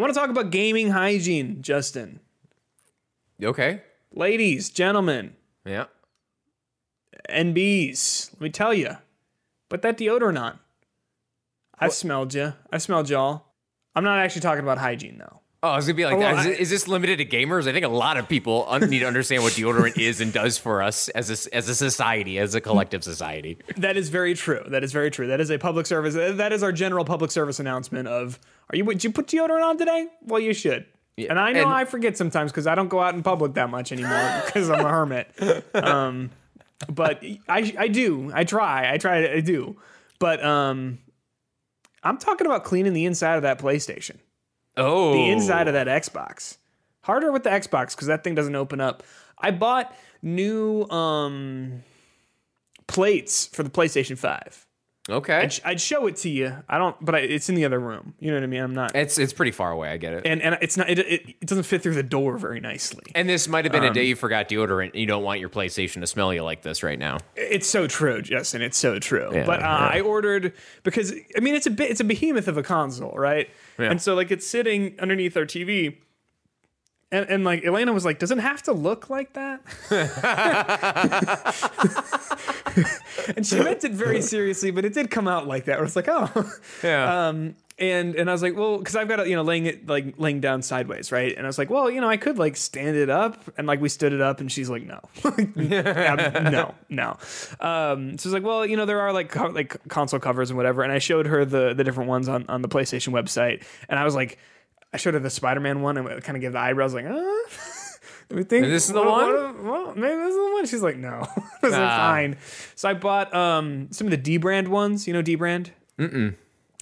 I want to talk about gaming hygiene, Justin. Okay. Ladies, gentlemen, Yeah. NBs, let me tell you, put that deodorant on. I've smelled you. I've smelled y'all. I'm not actually talking about hygiene though. Oh, I was gonna be like, Oh, well, is, I- is this limited to gamers? I think a lot of people need to understand what deodorant is and does for us as a, as a society, as a collective society. That is very true. That is very true. That is a public service. That is our general public service announcement of, are you, did you put deodorant on today? Well, you should. and I know and- I forget sometimes because I don't go out in public that much anymore because I'm a hermit. Um, but I, I do. I try. I try. I do. But um, I'm talking about cleaning the inside of that PlayStation, Oh, the inside of that Xbox. Harder with the Xbox because that thing doesn't open up. I bought new um, plates for the PlayStation 5. Okay, I'd, I'd show it to you. I don't, but I, it's in the other room. You know what I mean? I'm not, it's it's pretty far away. I get it. and and it's not. It, it, it doesn't fit through the door very nicely. And this might have been Um, a day you forgot deodorant. and You don't want your PlayStation to smell you like this right now. It's so true, Justin. It's so true. Yeah, but uh, yeah. I ordered because I mean it's a bit it's a behemoth of a console, right? Yeah. And so like it's sitting underneath our TV. And, and like Elena was like, does it have to look like that? and she meant it very seriously, but it did come out like that. Where it's like, oh, Yeah. um, and and I was like, well, because I've got it, you know, laying it like laying down sideways, right? And I was like, well, you know, I could like stand it up, and like we stood it up, and she's like, no, no, no. Um, so it's like, well, you know, there are like co- like console covers and whatever, and I showed her the the different ones on on the PlayStation website, and I was like, I showed her the Spider Man one, and kind of gave the eyebrows like, uh. we think. This is the Well, one? well, maybe this is the one. She's like, no. I was like, Ah. fine. So I bought um, some of the dbrand ones. You know dbrand?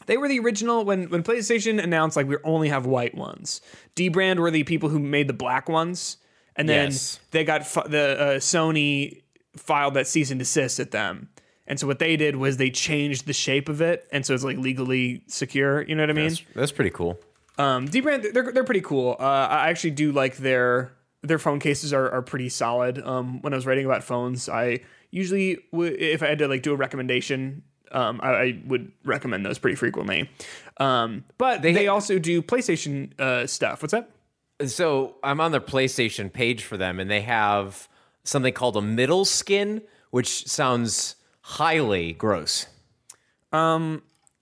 They were the original when when PlayStation announced like we only have white ones. dbrand were the people who made the black ones, and then Yes. they got fi- the uh, Sony filed that cease and desist at them. And so what they did was they changed the shape of it, and so it's like legally secure. You know what I mean? that's, that's pretty cool. Um, dbrand, they're they're pretty cool. Uh, I actually do like their their phone cases are, are pretty solid. Um, when I was writing about phones, I usually would if I had to like do a recommendation, um, I, I would recommend those pretty frequently. Um, but they, they also do PlayStation uh, stuff. What's that? So I'm on their PlayStation page for them, and they have something called a middle skin, which sounds highly gross.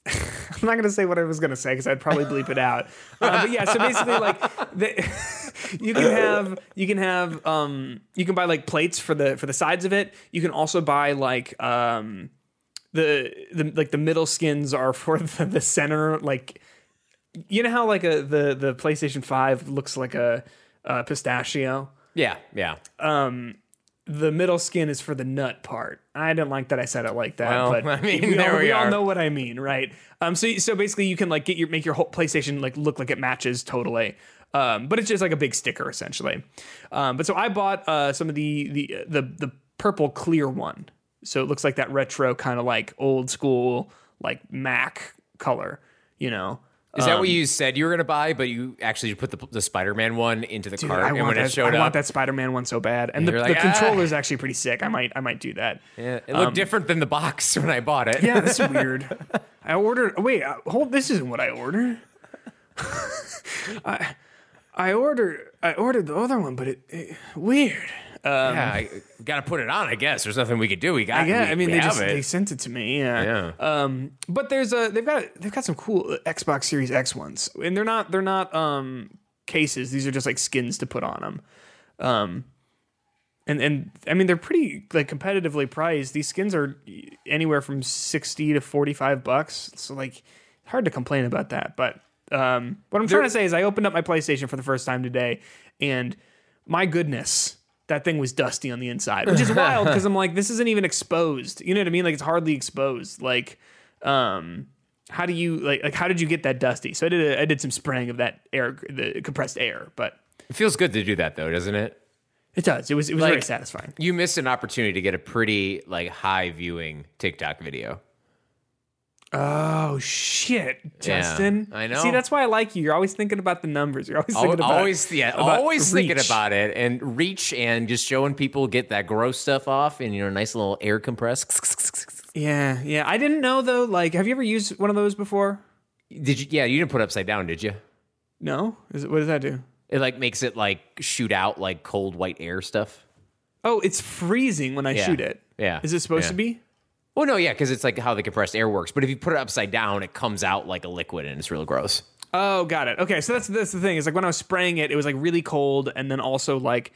I'm not gonna say what I was gonna say because I'd probably bleep it out. Uh, but yeah, so basically, like, the, you can have you can have um you can buy like plates for the for the sides of it. You can also buy like um the the like the middle skins are for the, the center like you know how like a the the PlayStation Five looks like a, a pistachio. Yeah, yeah. The middle skin is for the nut part. I didn't like that I said it like that, Well, but I mean, we, all, we all are. know what I mean, right? Um, so so basically, you can like get your make your whole PlayStation like look like it matches totally. Um, but it's just like a big sticker essentially. Um, but so I bought uh some of the the the the purple clear one, so it looks like that retro kind of like old school like Mac color, you know. Is that what you said you were going to buy, but you actually put the, the Spider-Man one into the Dude, cart, I and when that. it showed up? I up, want that Spider-Man one so bad, and the, you're the "Ah." controller is actually pretty sick. I might, I might do that. yeah, it looked different than the box when I bought it. Yeah, that's weird. I ordered. Wait, uh, hold. This isn't what I ordered. I I ordered. I ordered the other one, but it, it weird. Yeah, I got to put it on. I guess there's nothing we could do. We got. Yeah, I mean they just it. they sent it to me. Yeah. yeah. Um, but there's a they've got they've got some cool Xbox Series X ones, and they're not they're not um cases. These are just like skins to put on them. Um, and and I mean they're pretty like competitively priced. These skins are anywhere from sixty to forty five bucks. So like hard to complain about that. But um, what I'm trying to say is I opened up my PlayStation for the first time today, and my goodness. That thing was dusty on the inside, which is wild because I'm like, this isn't even exposed. You know what I mean? Like it's hardly exposed. Like, um, how do you like like how did you get that dusty? So I did a, I did some spraying of that air, the compressed air, but It feels good to do that though, doesn't it? it does. It was it was very satisfying. You missed an opportunity to get a pretty like high viewing TikTok video. Oh shit, Justin! I know. See, that's why I like you. You're always thinking about the numbers. You're always Al- thinking about always, yeah, about always thinking about it and reach and just showing people get that gross stuff off in your nice little air compress. Yeah, yeah. I didn't know though. Like, have you ever used one of those before? Did you? Yeah, you didn't put it upside down, did you? No, is it? What does that do? It like makes it like shoot out like cold white air stuff. Oh, it's freezing when I Yeah. shoot it. Yeah. Is it supposed Yeah. to be? Well, no, yeah, because it's like how the compressed air works. But if you put it upside down, it comes out like a liquid, and it's real gross. Oh, got it. Okay, so that's that's the thing. Is like when I was spraying it, it was like really cold, and then also like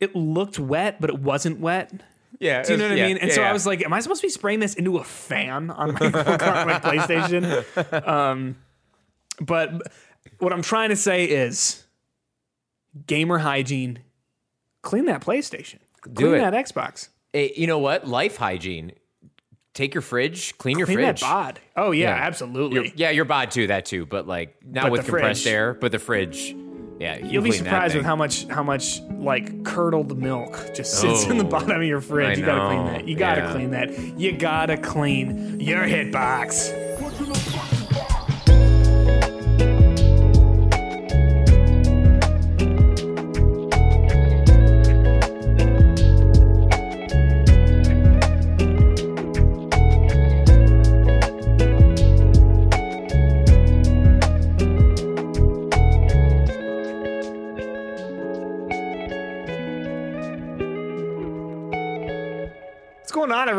it looked wet, but it wasn't wet. Yeah, Do you know what I mean? And so I was like, "Am I supposed to be spraying this into a fan on my, my PlayStation?" Um, but what I'm trying to say is, gamer hygiene. Clean that PlayStation. Clean it. that Xbox. Hey, you know what? Life hygiene. Take your fridge, clean your Clean fridge. that bod. Oh yeah, Yeah. absolutely. Your- yeah, your bod too. That too, but like not But with compressed fridge. air, but the fridge. Yeah, you You'll be surprised with how much how much like curdled milk just sits in the Oh, bottom of your fridge. I you gotta clean that. You gotta Yeah. clean that. You gotta clean your hitbox.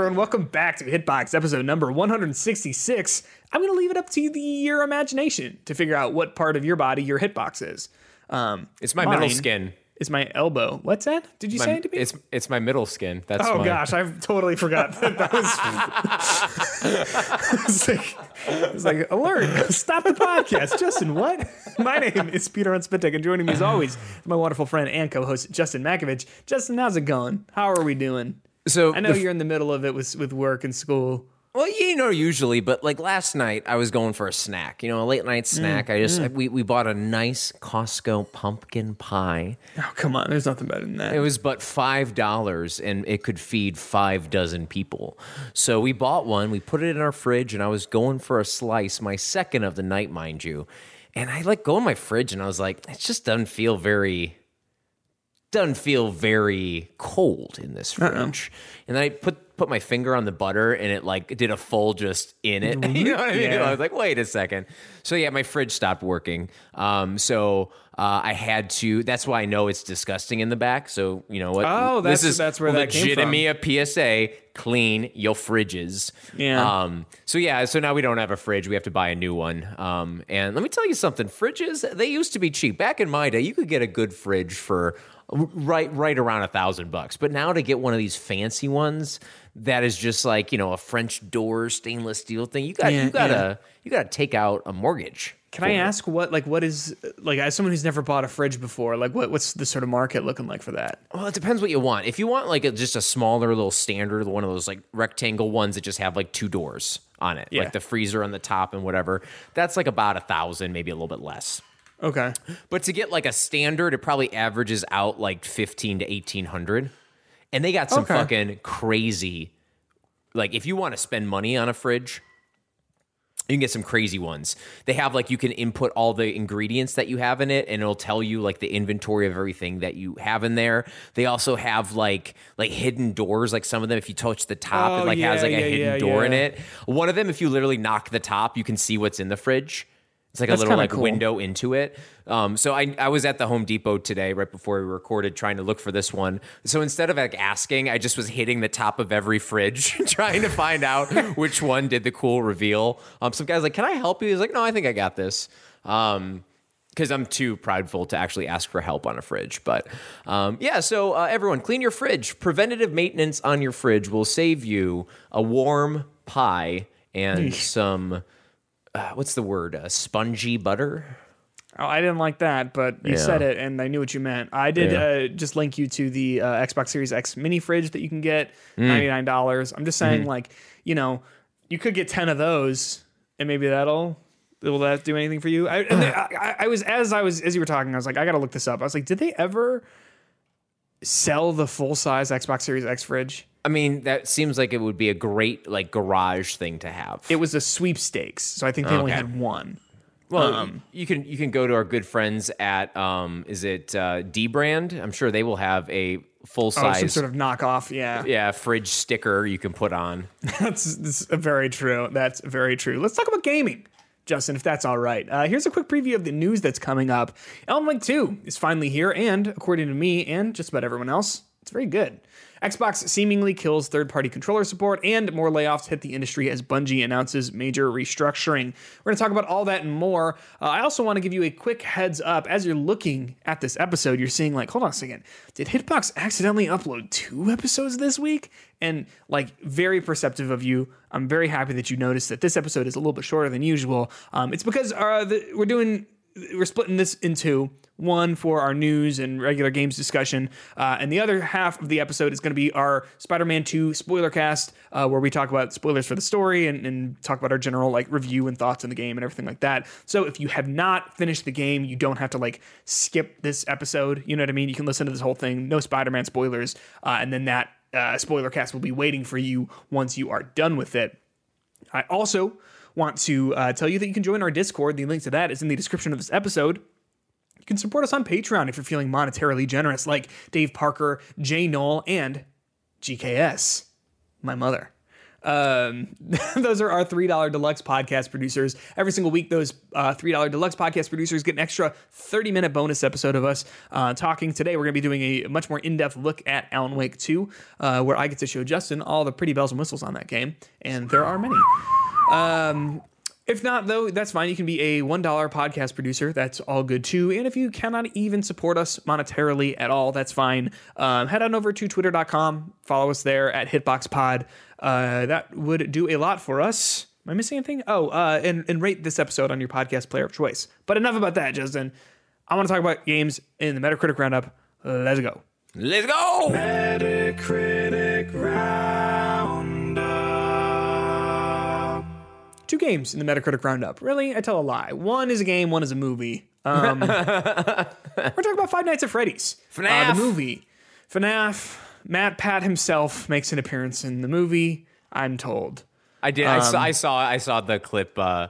Everyone? Welcome back to Hitbox, episode number 166. I'm going to leave it up to the, your imagination to figure out what part of your body your hitbox is. Um, It's my middle skin. Is my elbow. What's that? Did you say it to me? it's it's my middle skin. That's Oh gosh, I totally forgot that, that was. it's like, it's like alert! Stop the podcast, Justin. What? My name is Peter Spittech, and joining me as always is my wonderful friend and co-host Justin Matkovich. Justin, how's it going? How are we doing? So I know the- you're in the middle of it with with work and school. Well, you know, usually, but like last night, I was going for a snack. You know, a late night snack. Mm, I just mm. we we bought a nice Costco pumpkin pie. Oh come on, there's nothing better than that. It was but five dollars, and it could feed five dozen people. So we bought one. We put it in our fridge, and I was going for a slice, my second of the night, mind you. And I like go in my fridge, and I was like, it just doesn't feel very doesn't feel very cold in this fridge. And then I put put my finger on the butter and it like did a full just in it. you know what I mean? Yeah. I was like, wait a second. So yeah, my fridge stopped working. Um, so uh, I had to. That's why I know it's disgusting in the back. So you know what? Oh, that's- this is that's where that came from. legitimately a PSA. Clean your fridges. Yeah. Um, so yeah, so now we don't have a fridge. We have to buy a new one. Um, and let me tell you something. Fridges they used to be cheap. Back in my day, you could get a good fridge for right right around a thousand bucks. But now to get one of these fancy ones that is just like you know a French door stainless steel thing, you got Yeah, you gotta yeah. you gotta take out a mortgage. Can I ask what like what is like as someone who's never bought a fridge before, like what what's the sort of market looking like for that? Well, it depends what you want. If you want like a, just a smaller little standard, one of those like rectangle ones that just have like two doors on it, Yeah. like the freezer on the top and whatever, that's like about a thousand, maybe a little bit less. Okay. But to get like a standard, it probably averages out like fifteen to eighteen hundred, and they got some Okay. fucking crazy. Like, if you want to spend money on a fridge, you can get some crazy ones. They have like you can input all the ingredients that you have in it, and it'll tell you like the inventory of everything that you have in there. They also have like like hidden doors. Like some of them, if you touch the top, Oh, it like has yeah, like a yeah, hidden yeah, door in it. One of them, if you literally knock the top, you can see what's in the fridge. It's like That's a little like cool. window into it. Um, so I, I was at the Home Depot today, right before we recorded, trying to look for this one. So instead of like asking, I just was hitting the top of every fridge, trying to find out which one did the cool reveal. Um, some guy's like, "Can I help you?" He's like, "No, I think I got this." Um, because I'm too prideful to actually ask for help on a fridge. But um, yeah, so uh, everyone, clean your fridge. Preventative maintenance on your fridge will save you a warm pie and some. Uh, what's the word? Uh, spongy butter. Oh, I didn't like that, but you Yeah. said it, and I knew what you meant. I did Yeah. uh, just link you to the uh, Xbox Series X mini fridge that you can get, Mm. ninety nine dollars. I'm just saying, Mm-hmm. like, you know, you could get ten of those, and maybe that'll will that do anything for you? I, I, I- I was as I was as you were talking, I was like, I gotta look this up. I was like, did they ever sell the full size Xbox Series X fridge? I mean, that seems like it would be a great like garage thing to have. It was a sweepstakes, so I think they only had one. well, you can you can go to our good friends at um, is it uh, dbrand? I'm sure they will have a full Oh, some size sort of knockoff. Yeah, yeah fridge sticker you can put on. that's, that's very true. That's very true. Let's talk about gaming. Justin, if that's all right. Uh, here's a quick preview of the news that's coming up. Alan Wake 2 is finally here, and according to me and just about everyone else, it's very good. Xbox seemingly kills third party controller support, and more layoffs hit the industry as Bungie announces major restructuring. We're going to talk about all that and more. Uh, I also want to give you a quick heads up. As you're looking at this episode, you're seeing, like, hold on a second, did Hitbox accidentally upload two episodes this week? And, like, very perceptive of you. I'm very happy that you noticed that this episode is a little bit shorter than usual. Um, it's because uh, the, we're doing we're splitting this into one for our news and regular games discussion, uh, and the other half of the episode is going to be our Spider-Man 2 spoiler cast, uh, where we talk about spoilers for the story and, and, talk about our general like review and thoughts on the game and everything like that. So if you have not finished the game, you don't have to like skip this episode. You know what I mean? You can listen to this whole thing, no Spider-Man spoilers, uh, and then that uh, spoiler cast will be waiting for you once you are done with it. I also want to uh, tell you that you can join our Discord. The link to that is in the description of this episode. You can support us on Patreon if you're feeling monetarily generous, like Dave Parker, Jay Knol, and GKS, my mother. Um, those are our $3 deluxe podcast producers. Every single week, those uh, $3 deluxe podcast producers get an extra 30 minute bonus episode of us uh, talking. Today, we're going to be doing a much more in depth look at Alan Wake 2, uh, where I get to show Justin all the pretty bells and whistles on that game. And there are many. Um, if not, though, that's fine. You can be a $1 podcast producer. That's all good too. And if you cannot even support us monetarily at all, that's fine. Um, head on over to twitter.com, follow us there at HitboxPod. Uh, that would do a lot for us. Am I missing anything? Oh, uh, and, and rate this episode on your podcast player of choice. But enough about that, Justin. I want to talk about games in the Metacritic Roundup. Let's go. Let's go! Metacritic two games in the Metacritic Roundup. Really? I tell a lie. One is a game, one is a movie. Um, we're talking about Five Nights at Freddy's. Uh, the movie. FNAF. MatPat himself makes an appearance in the movie, I'm told. I did. I, Um, saw, I saw. I saw the clip uh,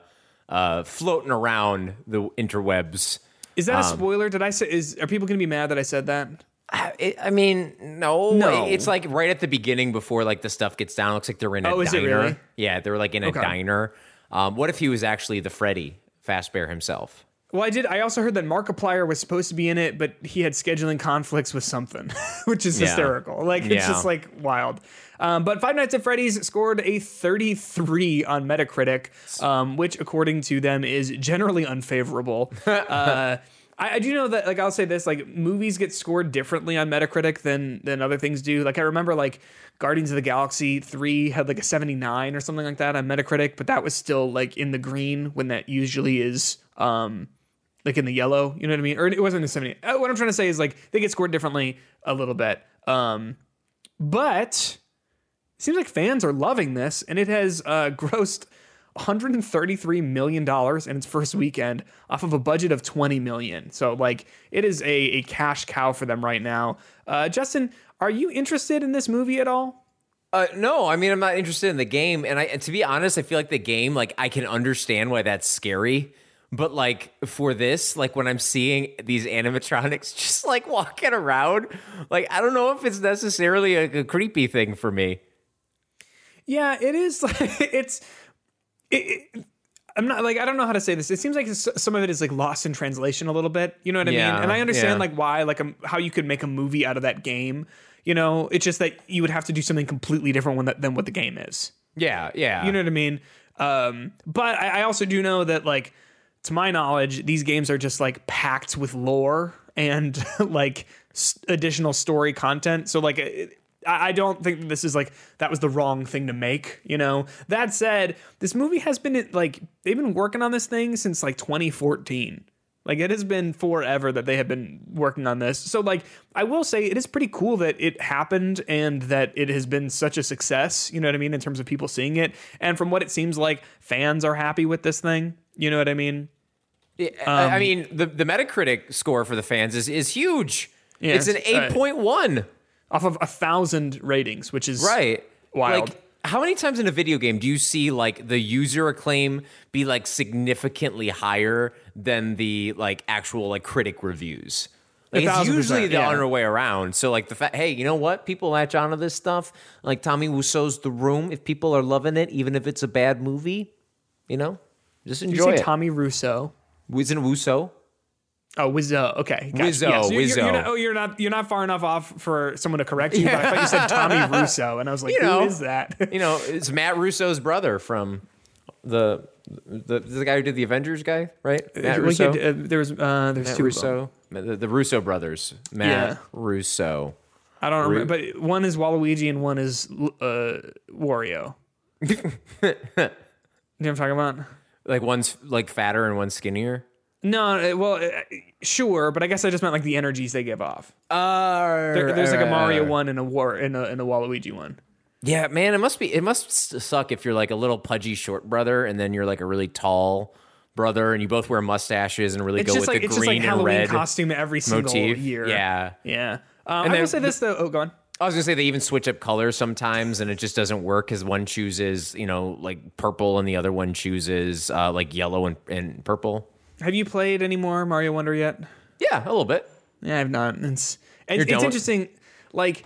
uh, floating around the interwebs. Is that a spoiler? Did I say is are people gonna be mad that I said that? I, it, I mean, no, No. It's like right at the beginning before like the stuff gets down. It looks like they're in a Oh, diner. really? Yeah, they're like in a Okay. diner. Um, what if he was actually the Freddy Fazbear himself? Well, I did. I also heard that Markiplier was supposed to be in it, but he had scheduling conflicts with something, which is Yeah. hysterical. Like it's Yeah. just like wild. Um, but Five Nights at Freddy's scored a 33 on Metacritic, um, which, according to them, is generally unfavorable. uh, I, I do know that, like, I'll say this: like, movies get scored differently on Metacritic than than other things do. Like, I remember like Guardians of the Galaxy three had like a 79 or something like that on Metacritic, but that was still like in the green when that usually is. Um, like in the yellow, you know what I mean? Or it wasn't a 70. Uh, What I'm trying to say is like they get scored differently a little bit. Um, but it seems like fans are loving this, and it has uh, grossed 133 million dollars in its first weekend off of a budget of 20 million. So like it is a, a cash cow for them right now. Uh, Justin, are you interested in this movie at all? Uh, no, I mean I'm not interested in the game, and I and to be honest, I feel like the game, like I can understand why that's scary, but like for this, like when I'm seeing these animatronics just like walking around, like I don't know if it's necessarily a, a creepy thing for me. Yeah, it is. Like, it's. It, it- I'm not like I don't know how to say this. It seems like some of it is like lost in translation a little bit. You know what I Yeah, mean? And I understand yeah. like why like um, how you could make a movie out of that game. You know, it's just that you would have to do something completely different when that, than what the game is. Yeah, yeah. You know what I mean? Um, but I, I also do know that like to my knowledge, these games are just like packed with lore and like s- additional story content. So like. It, I don't think this is like that was the wrong thing to make, you know. That said, this movie has been like they've been working on this thing since like 2014. Like it has been forever that they have been working on this. So like I will say it is pretty cool that it happened and that it has been such a success, you know what I mean, in terms of people seeing it. And from what it seems like fans are happy with this thing, you know what I mean? Yeah, um, I mean the the Metacritic score for the fans is is huge. Yeah, it's an uh, 8.1. Off of a thousand ratings, which is Right. Wild. Like, how many times in a video game do you see like the user acclaim be like significantly higher than the like actual like critic reviews? Like it's usually the yeah. other way around. So like the fact, hey, you know what? People latch onto this stuff. Like Tommy Wiseau's The Room. If people are loving it, even if it's a bad movie, you know, Just Did you enjoy say it. Tommy Russo? Isn't it Wuso? Oh, Wizzo. Okay, gotcha. Wizzo, Yes, you're, you're, you're not, oh, you're not. You're not far enough off for someone to correct you. But I thought you said Tommy Russo, and I was like, You who know. is that? You know, it's Matt Russo's brother from the the the guy who did the Avengers guy, right? Matt We Russo. could, uh, there was uh, there's Matt two. Russo. The, the Russo brothers. Matt Yeah. Russo. I don't remember, but one is Waluigi and one is uh, Wario. you know what I'm talking about? Like one's like fatter and one's skinnier. No, uh, well, uh, sure, but I guess I just meant like the energies they give off. Uh, There, there's like a Mario one and a War and a, and a Waluigi one. Yeah, man, it must be. It must suck if you're like a little pudgy short brother, and then you're like a really tall brother, and you both wear mustaches and really It's go with like the it's just like green and Halloween red costume every single motif. year. Yeah, yeah. Um, I then will say this though. Oh, go on. I was gonna say they even switch up colors sometimes, and it just doesn't work because one chooses, you know, like purple, and the other one chooses uh, like yellow and, and purple. Have you played any more Mario Wonder yet? Yeah, a little bit. Yeah, I've not. It's You're it's, it's interesting. Like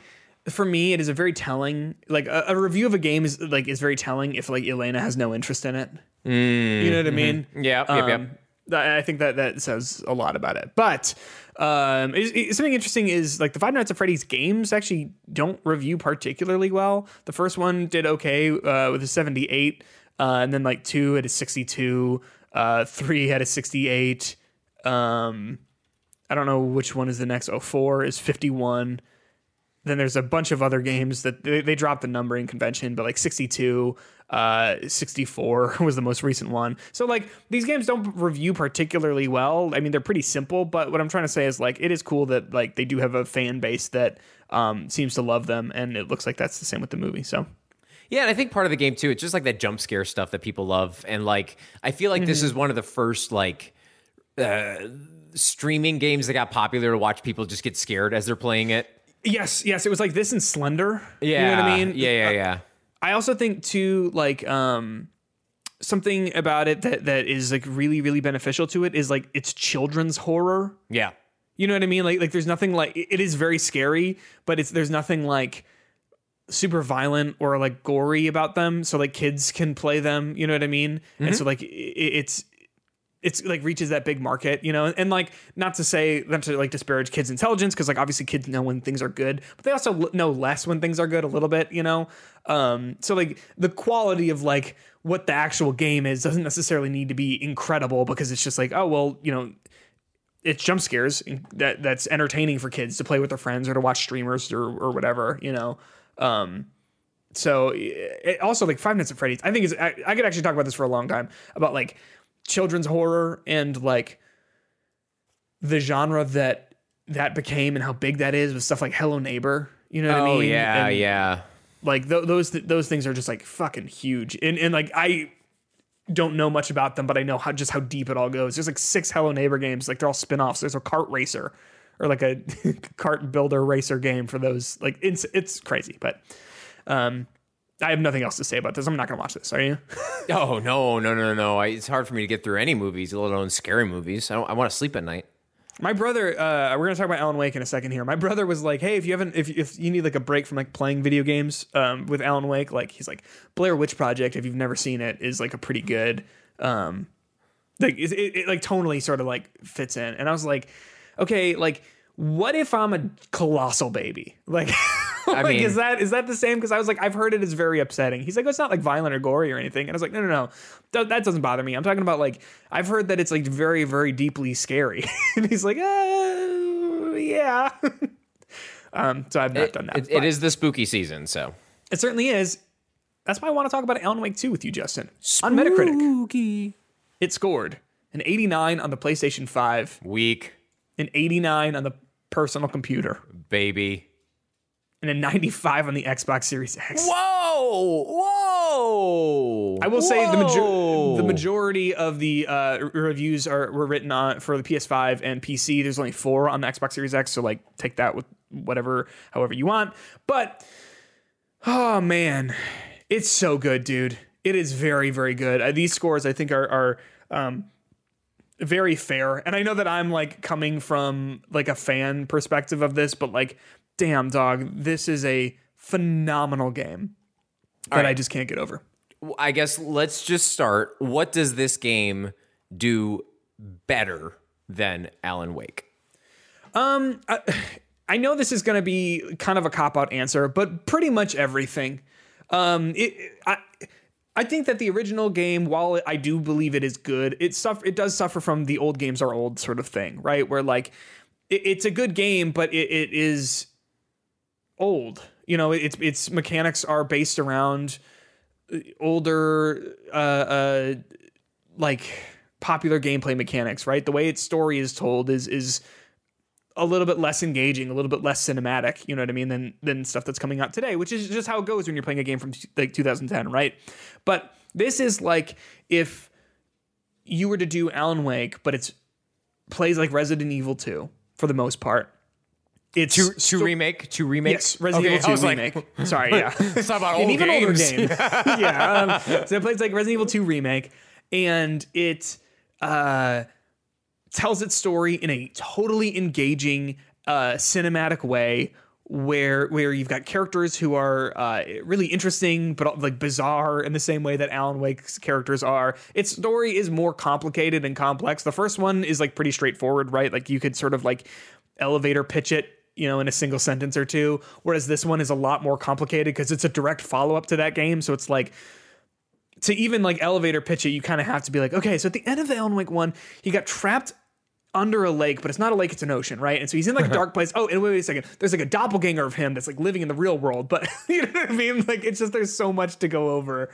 for me, it is a very telling. Like a, a review of a game is like is very telling if like Elena has no interest in it. you know what I mean? Yeah, yep, yep. Um, I I think that that says a lot about it. But um, it- it- something interesting is like the Five Nights at Freddy's games actually don't review particularly well. The first one did okay uh, with a 78, uh, and then like two at a 62, uh, three had a 68. Um, I don't know which one is the next. Oh, four is 51. Then there's a bunch of other games that they, they dropped the numbering convention, but like 62, uh, 64 was the most recent one. So like these games don't review particularly well. I mean, they're pretty simple, but what I'm trying to say is like it is cool that like they do have a fan base that um, seems to love them, and it looks like that's the same with the movie. So Yeah, and I think part of the game too, it's just like that jump scare stuff that people love, and like I feel like Mm-hmm. this is one of the first like uh, streaming games that got popular to watch people just get scared as they're playing it. yes, yes, it was like this and Slender. Yeah, you know what I mean? Yeah, yeah, yeah. I also think too, like um, something about it that that is like really really beneficial to it is like it's children's horror. Yeah. You know what I mean? Like like there's nothing like it is very scary, but it's there's nothing like super violent or like gory about them so like kids can play them, you know what I mean? And so like it, it's it's like reaches that big market, you know, and like not to say not to like disparage kids' intelligence because like obviously kids know when things are good, but they also l- know less when things are good a little bit, you know. Um, so like the quality of like what the actual game is doesn't necessarily need to be incredible because it's just like oh well, you know, it's jump scares that that's entertaining for kids to play with their friends or to watch streamers or or whatever, you know. Um, so it also like Five Nights at Freddy's. I think is I, I could actually talk about this for a long time about like children's horror and like the genre that that became and how big that is with stuff like Hello Neighbor. You know what I mean? Oh yeah, And, yeah. Like th- those those things are just like fucking huge. And and like I don't know much about them, but I know how just how deep it all goes. There's like six Hello Neighbor games. Like they're all spin-offs. There's a kart racer or like a cart builder racer game for those. Like it's it's crazy, but um I have nothing else to say about this. I'm not gonna watch this. Are you? Oh no, no, no, no! I, it's hard for me to get through any movies, let alone scary movies. I, don't, I want to sleep at night. My brother, uh, we're gonna talk about Alan Wake in a second here. My brother was like, "Hey, if you haven't, if if you need like a break from like playing video games, um, with Alan Wake, like he's like Blair Witch Project. If you've never seen it, is like a pretty good, um, like it, it, it like tonally sort of like fits in. And I was like, okay, like what if I'm a colossal baby? Like, like mean- is that is that the same? Because I was like, I've heard it is very upsetting. He's like, oh, it's not like violent or gory or anything. And I was like, no, no, no, Th- that doesn't bother me. I'm talking about like I've heard that it's like very, very deeply scary. and he's like, uh, yeah. um, so I've not It, done that. it- it is the spooky season, so It certainly is. That's why I want to talk about Alan Wake 2 with you, Justin. On Metacritic, it scored an 89 on the PlayStation 5, Weak an 89 on the personal computer, baby. and a 95 on the Xbox Series X. Whoa! Whoa! I will say the, major- the majority of the uh, reviews are were written on for the PS5 and PC. There's only four on the Xbox Series X, so like take that with whatever, however you want. But oh man, it's so good, dude. It is very, very good. Uh, these scores, I think, are are um, very fair. And I know that I'm like coming from like a fan perspective of this, but like, damn, dog, this is a phenomenal game that I just can't get over. I guess let's just start. What does this game do better than Alan Wake? Um, I know this is going to be kind of a cop out answer, but pretty much everything. Um, it, I, I think that the original game, while I do believe it is good, it suffer it does suffer from the old games are old sort of thing, right? Where like it, it's a good game, but it, it is old. You know, its its mechanics are based around older, uh, uh, like popular gameplay mechanics, right? The way its story is told is is a little bit less engaging, a little bit less cinematic, you know what I mean, than than stuff that's coming out today, which is just how it goes when you're playing a game from like 2010, right? But this is like if you were to do Alan Wake, but it's plays like Resident Evil 2 for the most part. It's To, to sto- remake? To remake? Yes, Resident Okay, Evil 2 was like, remake. Sorry, yeah. Talk about An old even games. older game. yeah. Um, so it plays like Resident Evil 2 remake, and it uh, tells its story in a totally engaging, uh, cinematic way. Where where you've got characters who are uh, really interesting, but like bizarre in the same way that Alan Wake's characters are. Its story is more complicated and complex. The first one is like pretty straightforward, right? Like you could sort of like elevator pitch it you know, in a single sentence or two. Whereas this one is a lot more complicated because it's a direct follow up to that game. So it's like to even like elevator pitch it, you kind of have to be like, okay, so at the end of the Alan Wake one, he got trapped under a lake, but it's not a lake, it's an ocean, right? And so he's in like a dark place. Oh, and wait, wait a second. There's like a doppelganger of him that's like living in the real world, but you know what I mean? Like it's just there's so much to go over.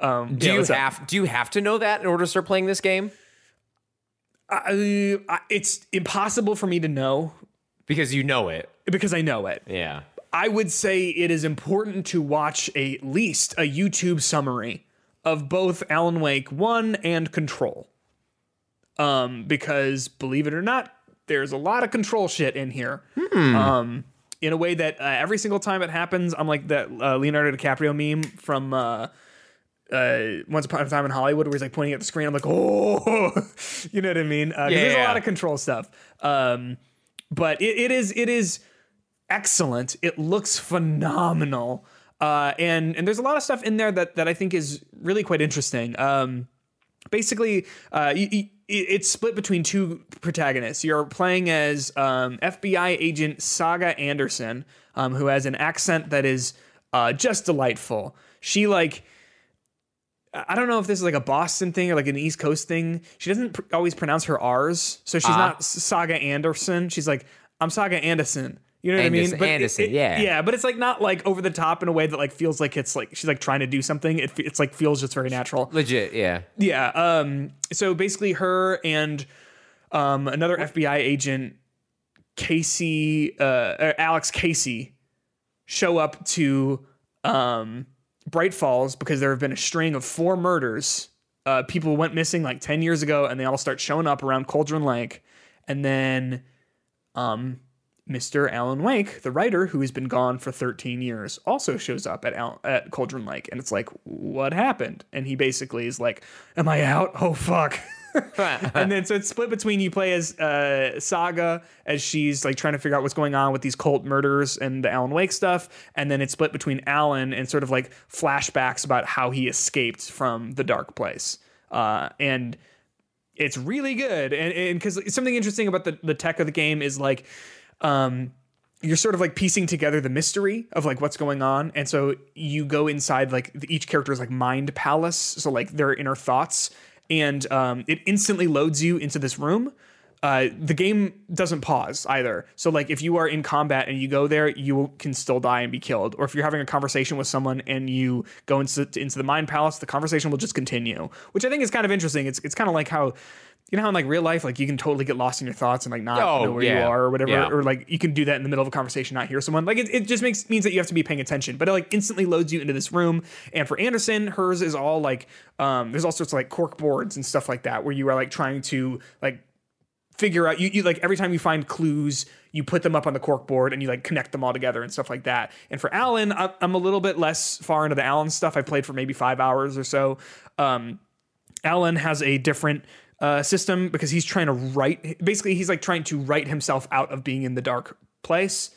Um, Do yeah, you have do you have to know that in order to start playing this game? I, I, it's impossible for me to know Because you know it. because I know it. Yeah. I would say it is important to watch at least a YouTube summary of both Alan Wake 1 and Control. Um, because believe it or not, there's a lot of control shit in here. Um, in a way that uh, every single time it happens, I'm like that uh, Leonardo DiCaprio meme from uh, uh, Once Upon a Time in Hollywood, where he's like pointing at the screen. I'm like, oh, you know what I mean? Uh, 'cause there's a lot of control stuff. Um, but it, it is it is excellent. It looks phenomenal. Uh, and and there's a lot of stuff in there that that I think is really quite interesting. Um, basically, uh, y- y- it's split between two protagonists. You're playing as um, FBI agent Saga Anderson, um, who has an accent that is uh, just delightful. She like. I don't know if this is like a Boston thing or like an East Coast thing. She doesn't pr- always pronounce her R's, so she's not Saga Anderson. She's like, I'm Saga Anderson. You know what I mean? But Anderson, it- yeah. yeah, but it's like not like over the top in a way that like feels like it's like she's like trying to do something. It, it's like feels just very natural. Legit, yeah. Yeah. Um. So basically, her and um another FBI agent, Casey, uh, uh, Alex Casey, show up to um Bright Falls because there have been a string of four murders. Uh, people went missing like ten years ago, and they all start showing up around Cauldron Lake, and then um. Mr. Alan Wake, the writer who has been gone for 13 years, also shows up at Al- at Cauldron Lake, and it's like, what happened? And he basically is like, "Am I out? Oh fuck!" and then so it's split between you play as uh, Saga as she's like trying to figure out what's going on with these cult murders and the Alan Wake stuff, and then it's split between Alan and sort of like flashbacks about how he escaped from the dark place. Uh, and it's really good and because something interesting about the, the tech of the game is like um you're sort of like piecing together the mystery of like what's going on and so you go inside like each character's like mind palace so like their inner thoughts and um it instantly loads you into this room uh, the game doesn't pause either. So like if you are in combat and you go there, you can still die and be killed. Or if you're having a conversation with someone and you go into into the mind palace, the conversation will just continue, which I think is kind of interesting. It's it's kind of like how you know how in like real life, like you can totally get lost in your thoughts and like not Oh, know where you are or whatever, Yeah. or like you can do that in the middle of a conversation, not hear someone. Like it, it just makes means that you have to be paying attention. But it like instantly loads you into this room. And for Anderson, hers is all like um, there's all sorts of like cork boards and stuff like that where you are like trying to like figure out you, you like every time you find clues you put them up on the cork board and you like connect them all together and stuff like that and for alan i'm a little bit less far into the alan stuff i played for maybe five hours or so um, alan has a different uh, system because he's trying to write basically he's like trying to write himself out of being in the dark place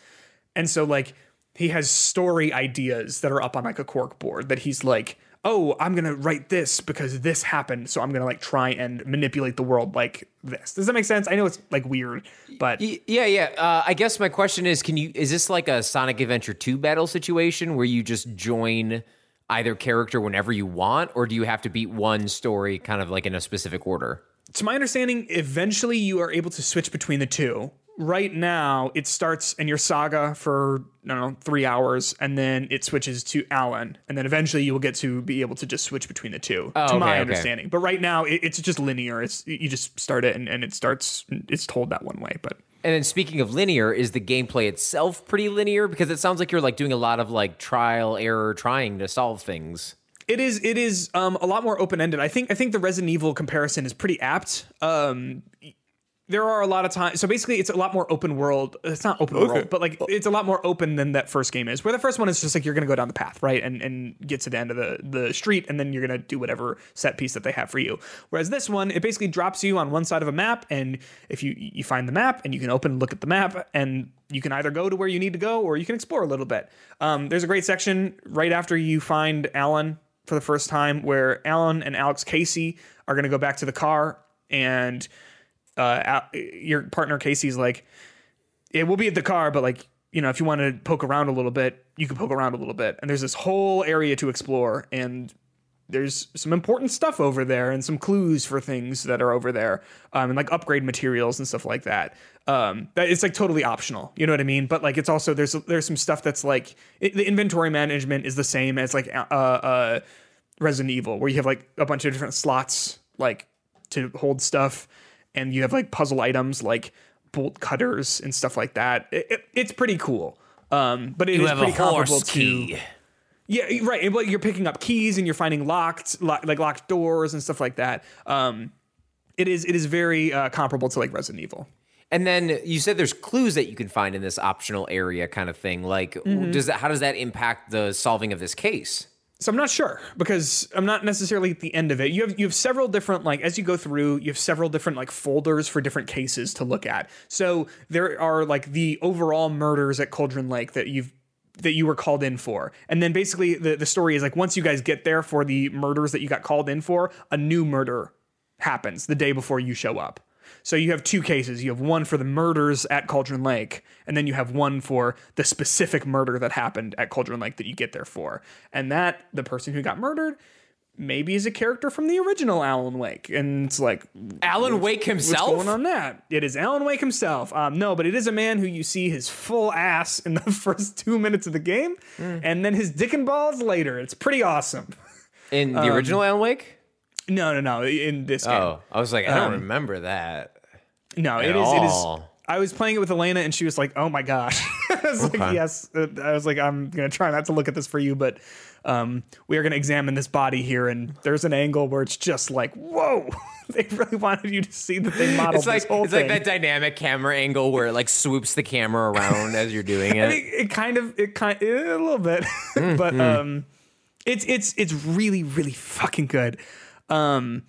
and so like he has story ideas that are up on like a cork board that he's like oh, I'm gonna write this because this happened, so I'm gonna like try and manipulate the world like this. Does that make sense? I know it's like weird, but Yeah, yeah. Uh, I guess my question is, can you? Is this like a Sonic Adventure Two battle situation where you just join either character whenever you want, or do you have to beat one story kind of like in a specific order? To my understanding, eventually you are able to switch between the two. Right now, it starts in your saga for I don't know three hours, and then it switches to Alan, and then eventually you will get to be able to just switch between the two. Oh, to my okay, okay. understanding, but right now it, it's just linear. It's you just start it, and, and it starts. It's told that one way, but And then speaking of linear, is the gameplay itself pretty linear? Because it sounds like you're like doing a lot of like trial error trying to solve things. It is it is um, a lot more open ended. I think I think the Resident Evil comparison is pretty apt. Um, there are a lot of times. So basically, it's a lot more open world. It's not open world, but like it's a lot more open than that first game is. Where the first one is just like you're gonna go down the path, right, and and get to the end of the the street, and then you're gonna do whatever set piece that they have for you. Whereas this one, it basically drops you on one side of a map, and if you you find the map, and you can open and look at the map, and you can either go to where you need to go, or you can explore a little bit. Um, there's a great section right after you find Alan for the first time where Alan and Alex Casey are going to go back to the car and uh, your partner Casey's like, it will be at the car, but like, you know, if you want to poke around a little bit, you can poke around a little bit. And there's this whole area to explore and there's some important stuff over there and some clues for things that are over there um, and like upgrade materials and stuff like that. Um that it's like totally optional you know what i mean? But like it's also there's there's some stuff that's like it, the inventory management is the same as like uh uh resident evil where you have like a bunch of different slots like to hold stuff and you have like puzzle items like bolt cutters and stuff like that. It, it- it's pretty cool. Um but it is pretty comparable to yeah, right. And, Well, you're picking up keys and you're finding locked, lo- like locked doors and stuff like that. Um, it is it is very uh, comparable to like Resident Evil. And then you said there's clues that you can find in this optional area kind of thing. Like, does that how does that impact the solving of this case? So I'm not sure because I'm not necessarily at the end of it. You have you have several different like as you go through, you have several different like folders for different cases to look at. So there are like the overall murders at Cauldron Lake that you've that you were called in for. And then basically the, the story is like once you guys get there for the murders that you got called in for, a new murder happens the day before you show up. So you have two cases. You have one for the murders at Cauldron Lake, and then you have one for the specific murder that happened at Cauldron Lake that you get there for. And that the person who got murdered maybe is a character from the original Alan Wake. And it's like Alan Wake himself. What's going on that? It is Alan Wake himself. Um, no, but it is a man who you see his full ass in the first two minutes of the game, and then his dick and balls later. It's pretty awesome. in Um, the original Alan Wake? No, no, no. In this game, Oh, I was like, I don't Um, remember that. no, it at is. It is. all. I was playing it with Elena, and she was like, "Oh my gosh!" I was like, "Yes." Uh, I was like, "I'm gonna try not to look at this for you, but um, we are gonna examine this body here, and there's an angle where it's just like, whoa!" they really wanted you to see that they modeled It's like this whole it's thing. like that dynamic camera angle where it like swoops the camera around as you're doing I it. it kind of it kind eh, a little bit, Mm, but um, it's it's it's really really fucking good, um,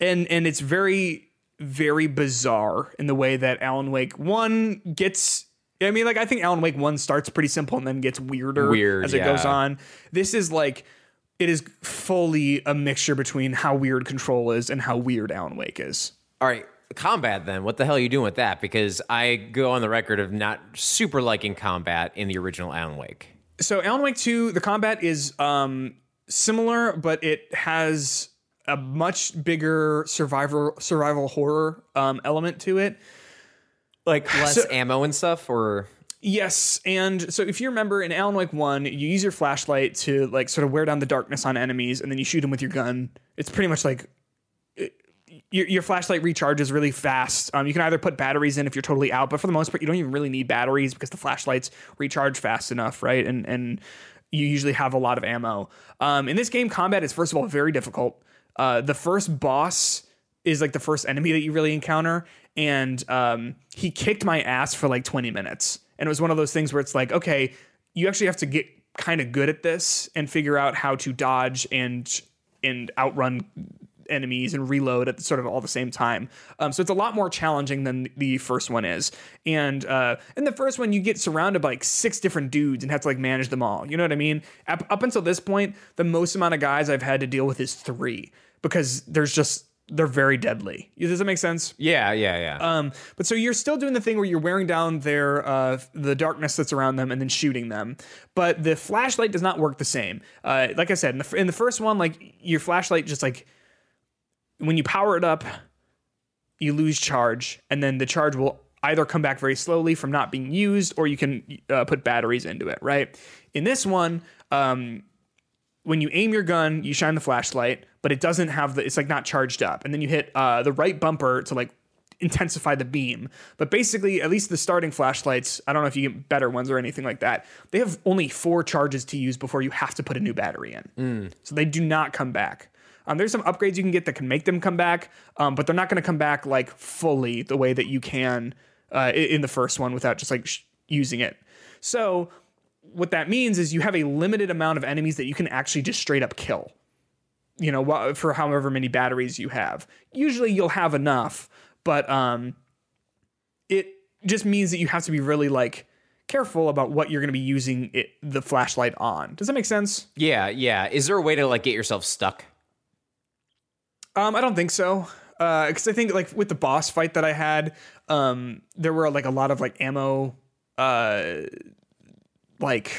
and and it's very very bizarre in the way that Alan Wake one gets. I mean, like I think Alan Wake one starts pretty simple and then gets weirder Weird, as it goes on. This is like. It is fully a mixture between how weird Control is and how weird Alan Wake is. All right, combat then. What the hell are you doing with that? Because I go on the record of not super liking combat in the original Alan Wake. so Alan Wake 2, the combat is um similar, but it has a much bigger survival survival horror um element to it. Like less So- ammo and stuff, or Yes, and so if you remember in Alan Wake 1, you use your flashlight to like sort of wear down the darkness on enemies and then you shoot them with your gun. It's pretty much like it- your, your flashlight recharges really fast. Um, you can either put batteries in if you're totally out, but for the most part, you don't even really need batteries because the flashlights recharge fast enough, right? And and you usually have a lot of ammo. Um, in this game, combat is first of all very difficult. Uh, the first boss is like the first enemy that you really encounter, and um, he kicked my ass for like 20 minutes. And it was one of those things where it's like, okay, you actually have to get kind of good at this and figure out how to dodge and and outrun enemies and reload at sort of all the same time. Um, so it's a lot more challenging than the first one is. And uh, in the first one, you get surrounded by like six different dudes and have to like manage them all. You know what I mean? Up, up until this point, the most amount of guys I've had to deal with is three because there's just they're very deadly. Does that make sense? Yeah, yeah, yeah. Um, but so you're still doing the thing where you're wearing down their uh, the darkness that's around them and then shooting them. But the flashlight does not work the same. Uh, like I said, in the, in the first one, like your flashlight just like when you power it up, you lose charge, and then the charge will either come back very slowly from not being used, or you can uh, put batteries into it. Right. In this one, um, when you aim your gun, you shine the flashlight, but it doesn't have the. It's like not charged up, and then you hit uh, the right bumper to like intensify the beam. But basically, at least the starting flashlights, I don't know if you get better ones or anything like that. They have only four charges to use before you have to put a new battery in. So they do not come back. Um, there's some upgrades you can get that can make them come back, um, but they're not going to come back like fully the way that you can uh, in the first one without just like sh- using it. So what that means is you have a limited amount of enemies that you can actually just straight up kill. You know, for however many batteries you have. Usually you'll have enough, but um, it just means that you have to be really like careful about what you're going to be using it, the flashlight on. Does that make sense? yeah, yeah. Is there a way to like get yourself stuck? Um, I don't think so. Because I think like with the boss fight that I had, um, there were like a lot of like ammo, uh, like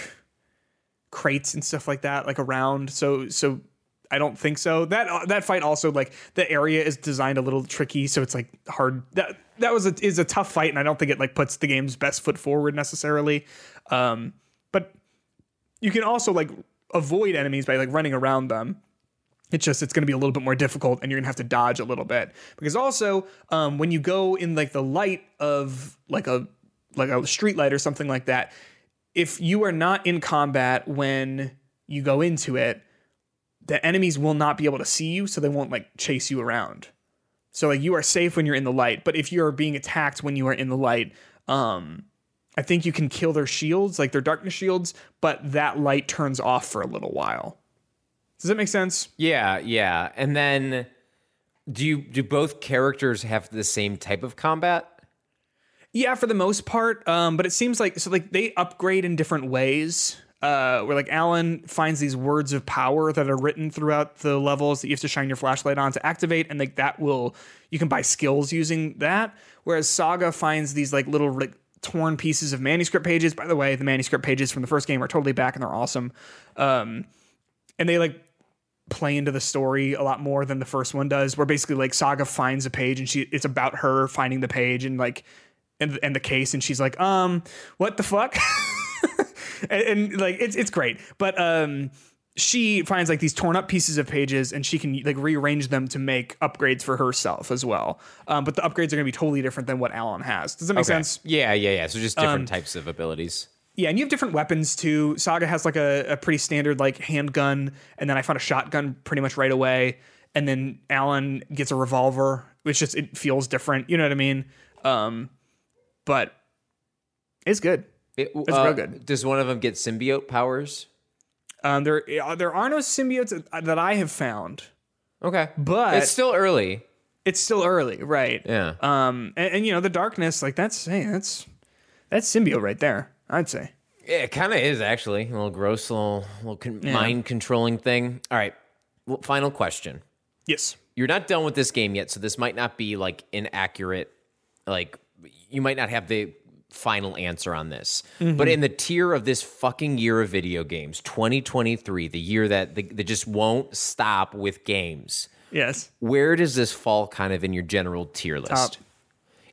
crates and stuff like that, like around. So so I don't think so. That uh, that fight also like the area is designed a little tricky, so it's like hard. That that was a is a tough fight, and I don't think it like puts the game's best foot forward necessarily. Um, but you can also like avoid enemies by like running around them. It's just it's going to be a little bit more difficult, and you're going to have to dodge a little bit because also um, when you go in like the light of like a like a street light or something like that, if you are not in combat when you go into it, the enemies will not be able to see you, so they won't like chase you around. So like you are safe when you're in the light, but if you're being attacked when you are in the light, um, I think you can kill their shields, like their darkness shields, but that light turns off for a little while. Does that make sense? Yeah, yeah. And then do you do both characters have the same type of combat? Yeah, for the most part. Um, but it seems like so like they upgrade in different ways. Uh, where like Alan finds these words of power that are written throughout the levels that you have to shine your flashlight on to activate, and like that will you can buy skills using that. Whereas Saga finds these like little like, torn pieces of manuscript pages. By the way, the manuscript pages from the first game are totally back and they're awesome. Um, and they like play into the story a lot more than the first one does where basically like saga finds a page and she it's about her finding the page and like and, and the case and she's like um what the fuck and, and like it's it's great but um she finds like these torn up pieces of pages and she can like rearrange them to make upgrades for herself as well um, but the upgrades are going to be totally different than what alan has does that make Okay. sense Yeah, yeah, yeah. So just different types of abilities. yeah, and you have different weapons too. Saga has like a, a pretty standard like handgun, and then I found a shotgun pretty much right away. And then Alan gets a revolver, which just it feels different. You know what I mean? Um, but it's good. It, It's uh, real good. Does one of them get symbiote powers? Um, there uh, there are no symbiotes that- that I have found, Okay, but it's still early. it's still early, right? Yeah. Um, and, and you know the darkness, like that's hey, that's that's symbiote right there. I'd say. Yeah, it kind of is actually a little gross, little little con- mind controlling thing. All right, well, final question. Yes. You're not done with this game yet, so this might not be like inaccurate. Like you might not have the final answer on this. Mm-hmm. But in the tier of this fucking year of video games, 2023, the year that that just won't stop with games, Yes. where does this fall kind of in your general tier list? Top.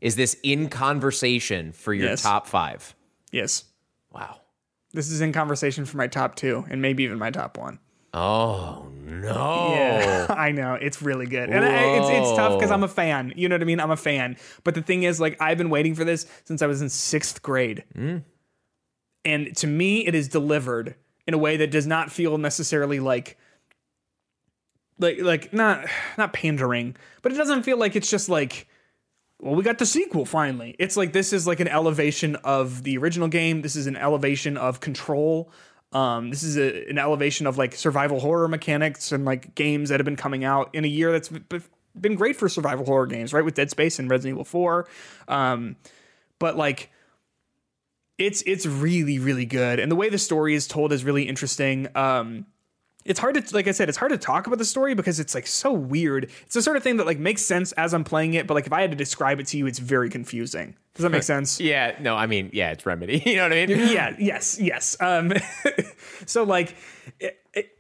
Is this in conversation for your Yes. top five? Yes. Wow. This is in conversation for my top two and maybe even my top one. Oh no. Yeah, I know it's really good, and I, it's it's tough because I'm a fan. You know what I mean? I'm a fan. But the thing is, like, I've been waiting for this since I was in sixth grade, hmm. and to me, it is delivered in a way that does not feel necessarily like, like, like not not pandering, but it doesn't feel like it's just like. Well, we got the sequel finally. It's like this is like an elevation of the original game. This is an elevation of control. Um, this is a, an elevation of like survival horror mechanics and like games that have been coming out in a year that's been great for survival horror games, right? With Dead Space and Resident Evil 4. Um, but like it's it's really really good and the way the story is told is really interesting um it's hard to like i said it's hard to talk about the story because it's like so weird. It's the sort of thing that like makes sense as i'm playing it but like if i had to describe it to you it's very confusing. Does that make sense? Yeah, no, I mean, yeah, it's Remedy. You know what I mean? yeah. Yes. Yes. Um so like it, it,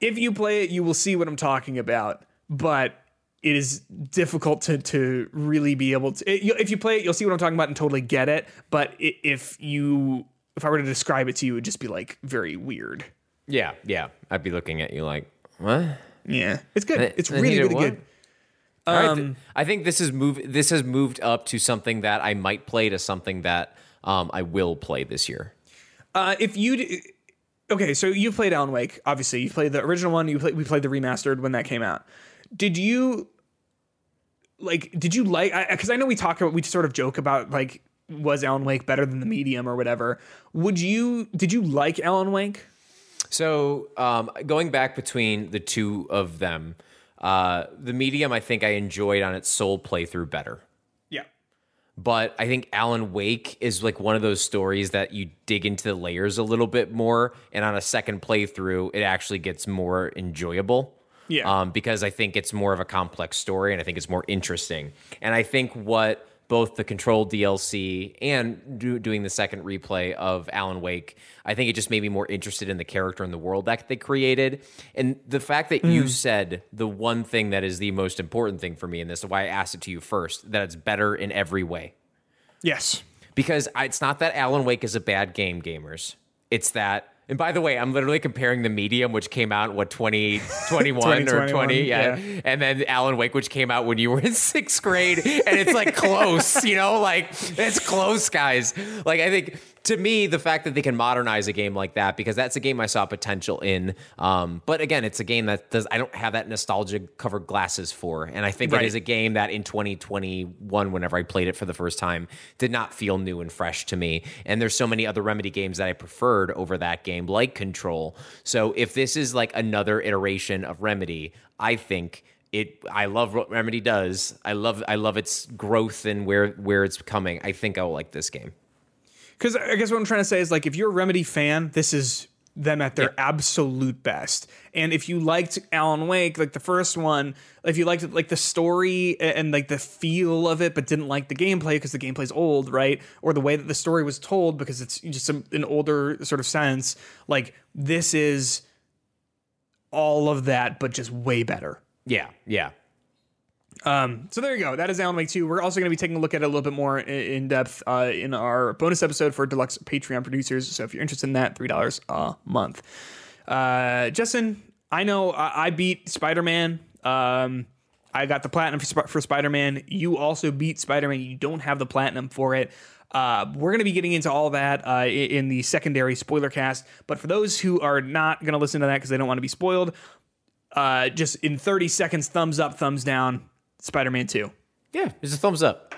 if you play it you will see what i'm talking about but it is difficult to to really be able to it, you- if you play it you'll see what i'm talking about and totally get it but if you if i were to describe it to you it would just be like very weird Yeah, yeah. I'd be looking at you like, what? yeah it's good it's really really what? good All right, Um, th- I think this is move. This has moved up to something that I might play to something that um, I will play this year. Uh, if you d- okay, so you played Alan Wake. Obviously, you played the original one. You played. We played the remastered when that came out. Did you like? Did you like? Because I, know we talk about. We sort of joke about like was Alan Wake better than the medium or whatever. Would you? Did you like Alan Wake? So um, going back between the two of them, uh, the medium I think I enjoyed on its sole playthrough better. Yeah. But I think Alan Wake is like one of those stories that you dig into the layers a little bit more, and on a second playthrough, it actually gets more enjoyable. Yeah. Um, because I think it's more of a complex story, and I think it's more interesting. And I think what both the Control DLC and do, doing the second replay of Alan Wake, I think it just made me more interested in the character and the world that they created. And the fact that you mm. said the one thing that is the most important thing for me in this, why I asked it to you first, that it's better in every way Yes. because I- it's not that Alan Wake is a bad game, gamers. It's that, and by the way, I'm literally comparing the Medium, which came out what 2021 or 20, yeah. yeah. and then Alan Wake, which came out when you were in sixth grade, and it's like close, you know, like it's close, guys. Like I think to me, the fact that they can modernize a game like that because that's a game I saw potential in. Um, but again, it's a game that does I don't have that nostalgia covered glasses for, and I think Right. it is a game that in 2021, whenever I played it for the first time, did not feel new and fresh to me. And there's so many other Remedy games that I preferred over that game, like Control. So if this is like another iteration of Remedy, I think it. I love what Remedy does. I love. I love its growth and where where it's coming. I think I will like this game. Because I guess what I'm trying to say is like if you're a Remedy fan, this is them at their absolute best. And if you liked Alan Wake, like the first one, if you liked like the story and, and, like the feel of it, but didn't like the gameplay because the gameplay's old, right? Or the way that the story was told because it's just some, an older sort of sense. Like this is all of that, but just way better. Yeah. Yeah. Um, so there you go. That is Alan Wake 2. We're also going to be taking a look at it a little bit more in, depth uh, in our bonus episode for deluxe Patreon producers. So if you're interested in that, $3 a month. Uh, Justin, I know I, I beat Spider Man. Um, I got the platinum for, Sp- for Spider Man. You also beat Spider Man. You don't have the platinum for it. Uh, we're going to be getting into all that uh, in the secondary spoiler cast. But for those who are not going to listen to that because they don't want to be spoiled, uh, just in 30 seconds, thumbs up, thumbs down, Spider Man 2. Yeah, there's a thumbs up.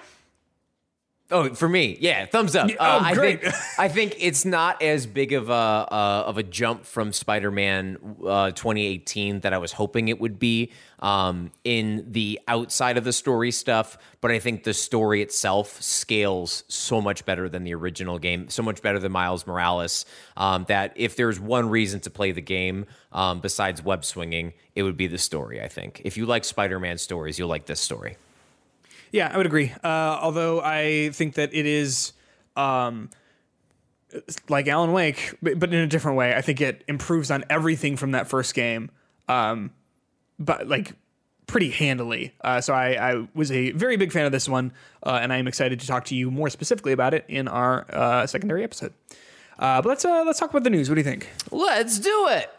Oh, for me, yeah, thumbs up. Yeah, Uh, oh, I great. think I think it's not as big of a uh, of a jump from Spider-Man uh, 2018 that I was hoping it would be um, in the outside of the story stuff, but I think the story itself scales so much better than the original game, so much better than Miles Morales. Um, that if there's one reason to play the game um, besides web swinging, it would be the story. I think if you like Spider-Man stories, you'll like this story. Yeah, I would agree. Uh, although I think that it is um, like Alan Wake, but but in a different way. I think it improves on everything from that first game, um, but like pretty handily. Uh, so I, I was a very big fan of this one, uh, and I am excited to talk to you more specifically about it in our uh, secondary episode. Uh, but let's uh, let's talk about the news. What do you think? Let's do it.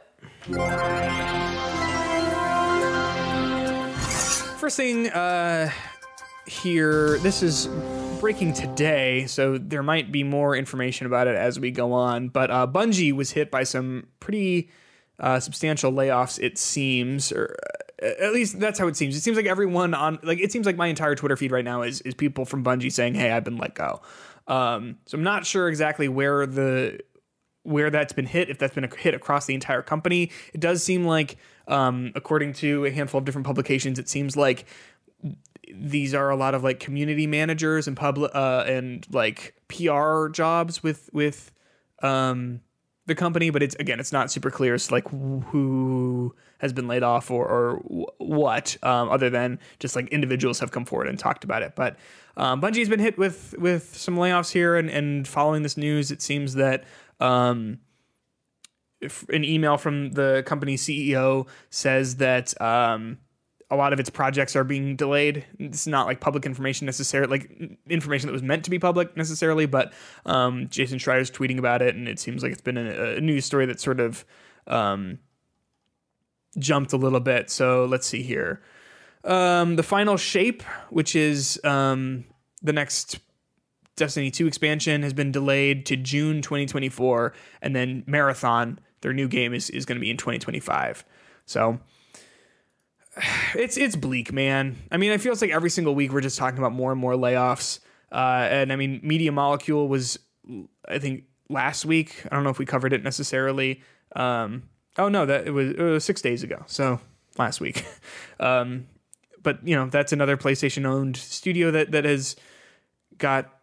First thing uh, here, this is breaking today, so there might be more information about it as we go on. But uh, Bungie was hit by some pretty uh, substantial layoffs, it seems, or uh, at least that's how it seems. It seems like everyone on, like, it seems like my entire Twitter feed right now is is people from Bungie saying, "Hey, I've been let go." Um, so I'm not sure exactly where the where that's been hit, if that's been a hit across the entire company. It does seem like, um, according to a handful of different publications, it seems like these are a lot of like community managers and public uh, and like PR jobs with with um, the company, but it's again, it's not super clear to, like who has been laid off or, or what, um, other than just like individuals have come forward and talked about it. But um, Bungie's been hit with with some layoffs here, and and following this news, it seems that. Um, an email from the company CEO says that um, a lot of its projects are being delayed. It's not like public information necessarily, like information that was meant to be public necessarily, but um, Jason Schreier's tweeting about it, and it seems like it's been a, a news story that sort of um, jumped a little bit. So let's see here. Um, the final shape, which is um, the next Destiny 2 expansion, has been delayed to June 2024, and then Marathon, their new game, is, is going to be in 2025. So it's it's bleak, man. I mean, it feels like every single week we're just talking about more and more layoffs. Uh, and I mean, Media Molecule was, I think, last week. I don't know if we covered it necessarily. Um, oh no, that it was, it was six days ago. So last week. um, but you know, that's another PlayStation-owned studio that that has got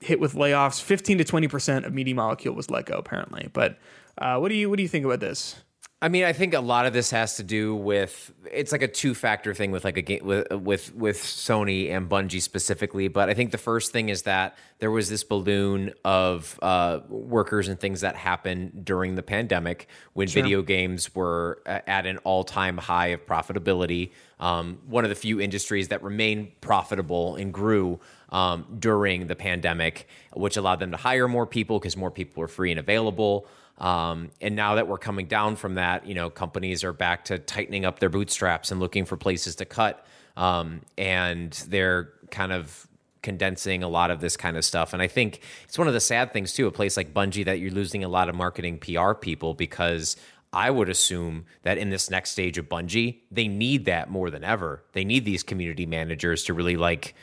hit with layoffs. Fifteen to twenty percent of Media Molecule was let go, apparently. But uh, what do you what do you think about this? I mean, I think a lot of this has to do with it's like a two factor thing with like a game with with with Sony and Bungie specifically. But I think the first thing is that there was this balloon of uh, workers and things that happened during the pandemic when video games were at an all time high of profitability. Um, one of the few industries that remained profitable and grew um, during the pandemic, which allowed them to hire more people because more people were free and available. Um, and now that we're coming down from that, you know, companies are back to tightening up their bootstraps and looking for places to cut. Um, and they're kind of condensing a lot of this kind of stuff. And I think it's one of the sad things too, a place like Bungie that you're losing a lot of marketing PR people because I would assume that in this next stage of Bungie, they need that more than ever. They need these community managers to really like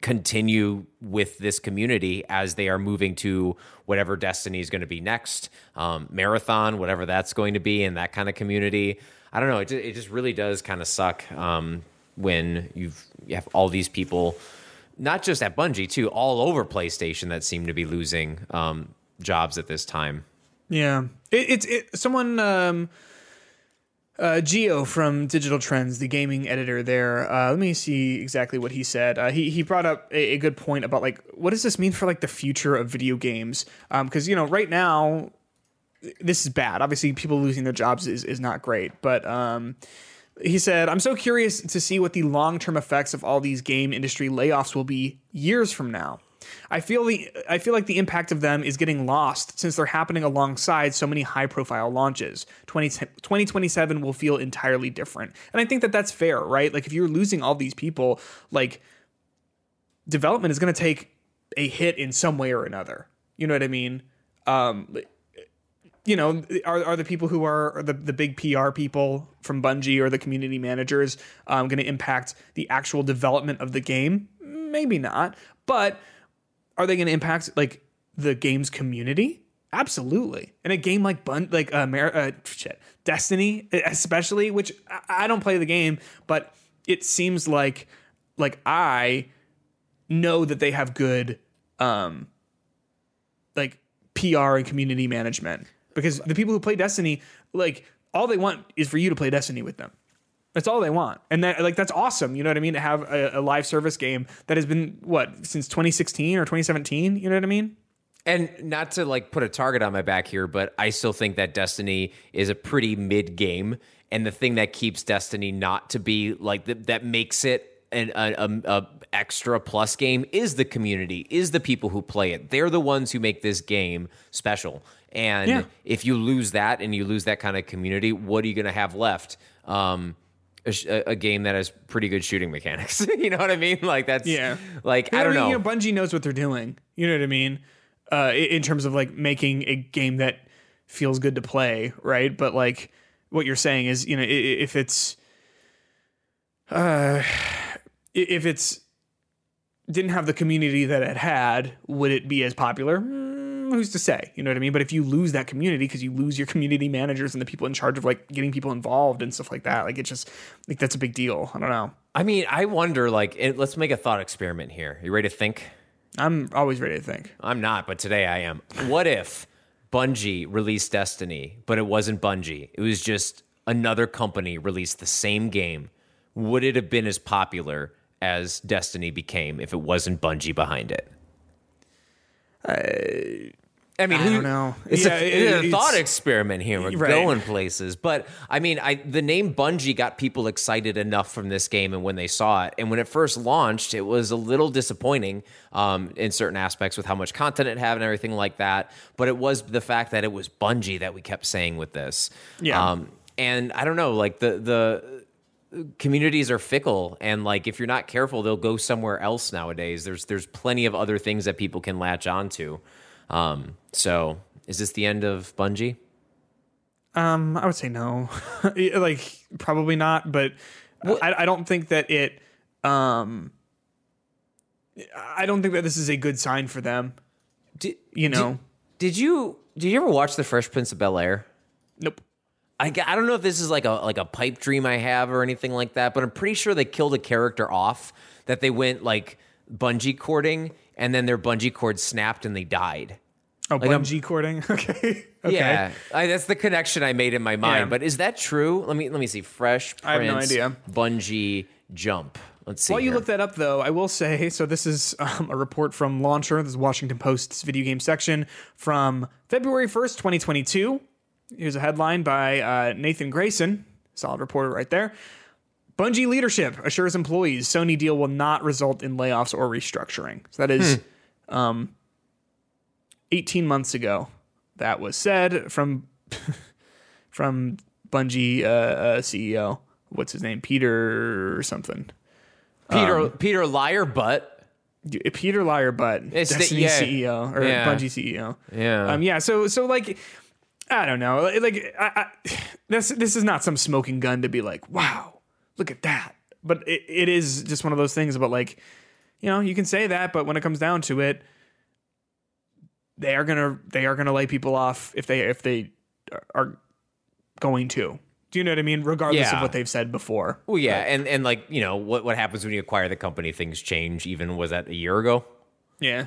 continue with this community as they are moving to whatever destiny is going to be next um, marathon whatever that's going to be in that kind of community i don't know it, it just really does kind of suck um, when you've you have all these people not just at bungie too all over playstation that seem to be losing um, jobs at this time Yeah, it, it's it, someone. Um, uh, Gio from Digital Trends, the gaming editor there. Uh, let me see exactly what he said. Uh, he he brought up a, a good point about like what does this mean for like the future of video games? Because you know right now this is bad. Obviously, people losing their jobs is is not great, but um, he said, "I'm so curious to see what the long term effects of all these game industry layoffs will be years from now." I feel the I feel like the impact of them is getting lost since they're happening alongside so many high profile launches. 20, 2027 will feel entirely different. And I think that that's fair, right? Like if you're losing all these people, like development is going to take a hit in some way or another. You know what I mean? Um you know, are, are the people who are, are the, the big PR people from Bungie or the community managers um, going to impact the actual development of the game? Maybe not. But are they going to impact like the game's community? Absolutely. And a game like Bun, like uh, uh, shit, Destiny, especially, which I, I don't play the game, but it seems like like I know that they have good um like PR and community management because the people who play Destiny, like all they want is for you to play Destiny with them. That's all they want, and that like that's awesome. You know what I mean? To have a, a live service game that has been what since 2016 or 2017. You know what I mean? And not to like put a target on my back here, but I still think that Destiny is a pretty mid game, and the thing that keeps Destiny not to be like th- that makes it an a, a, a extra plus game is the community, is the people who play it. They're the ones who make this game special. And Yeah. if you lose that and you lose that kind of community, what are you going to have left? Um, a, a game that has pretty good shooting mechanics. you know what I mean? Like that's Yeah. Like You I don't mean? know. You know, Bungie knows what they're doing. You know what I mean? Uh, in terms of like making a game that feels good to play, right? But like what you're saying is, you know, i- i- if it's, uh, if it's didn't have the community that it had, would it be as popular? Who's to say? You know what I mean? But if you lose that community because you lose your community managers and the people in charge of like getting people involved and stuff like that, like it just like that's a big deal. I don't know. I mean, I wonder. Like, it, let's make a thought experiment here. You ready to think? I'm always ready to think. I'm not, but today I am. What if Bungie released Destiny, but it wasn't Bungie? It was just another company released the same game. Would it have been as popular as Destiny became if it wasn't Bungie behind it? I mean, I who don't know. It's, Yeah, a, it- it's a it's- thought experiment here. We're Right. going places, but I mean, I the name Bungie got people excited enough from this game, and when they saw it, and when it first launched, it was a little disappointing um, in certain aspects with how much content it had and everything like that. But it was the fact that it was Bungie that we kept saying with this. Yeah. Um, and I don't know, like the the communities are fickle and like if you're not careful they'll go somewhere else nowadays there's there's plenty of other things that people can latch onto um so is this the end of bungie Um, I would say no. like probably not, but I, I don't think that it. Um, I don't think that this is a good sign for them. did, You know. did you did you ever watch the fresh prince of bel air nope. I, I don't know if this is like a like a pipe dream I have or anything like that, but I'm pretty sure they killed a character off that they went like bungee cording and then their bungee cord snapped and they died. Oh, Like, I'm- bungee cording. okay. Okay. Yeah, I, that's the connection I made in my mind. Yeah. But is that true? Let me let me see. Fresh Prince, I have no idea. Bungee jump. Let's see. While you here. look that up, though, I will say so. This is um, a report from Launcher. This is Washington Post's video game section from February first, twenty twenty two. Here's a headline by uh, Nathan Grayson, solid reporter right there. Bungie leadership assures employees Sony deal will not result in layoffs or restructuring. So that is um, 18 months ago. That was said from from Bungie uh, uh, CEO. What's his name? Peter or something. Peter um, Peter Liar Butt. Peter Liar Butt, It's the- Destiny yeah. CEO or Yeah. Bungie CEO. Yeah. Um, yeah. So so like, I don't know. Like, I, I, this this is not some smoking gun to be like, wow, look at that. But it, it is just one of those things about like, you know, you can say that, but when it comes down to it, they are gonna they are gonna lay people off if they if they are going to. Do you know what I mean? Regardless of what they've said before. Well, yeah, and and like you know what what happens when you acquire the company? Things change. Even was that a year ago? Yeah.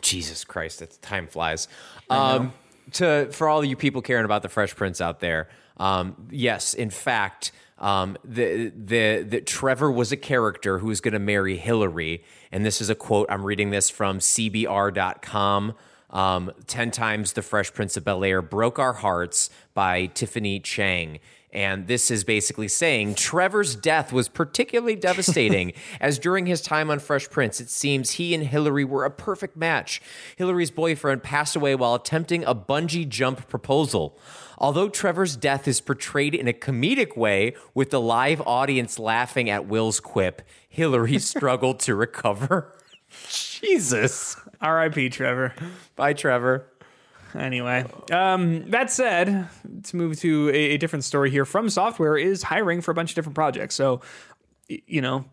Jesus Christ, that time flies. Um, to for all you people caring about the Fresh Prince out there, um, yes, in fact, um, the the the Trevor was a character who was going to marry Hillary, and this is a quote. I'm reading this from CBR.com. Um, Ten times the Fresh Prince of Bel Air broke our hearts by Tiffany Chang. And this is basically saying Trevor's death was particularly devastating, as during his time on Fresh Prince, it seems he and Hillary were a perfect match. Hillary's boyfriend passed away while attempting a bungee jump proposal. Although Trevor's death is portrayed in a comedic way, with the live audience laughing at Will's quip, Hillary struggled to recover. Jesus. R.I.P. Trevor. Bye, Trevor. Anyway, um, that said, let's move to a, a different story here. From Software is hiring for a bunch of different projects, so y- you know,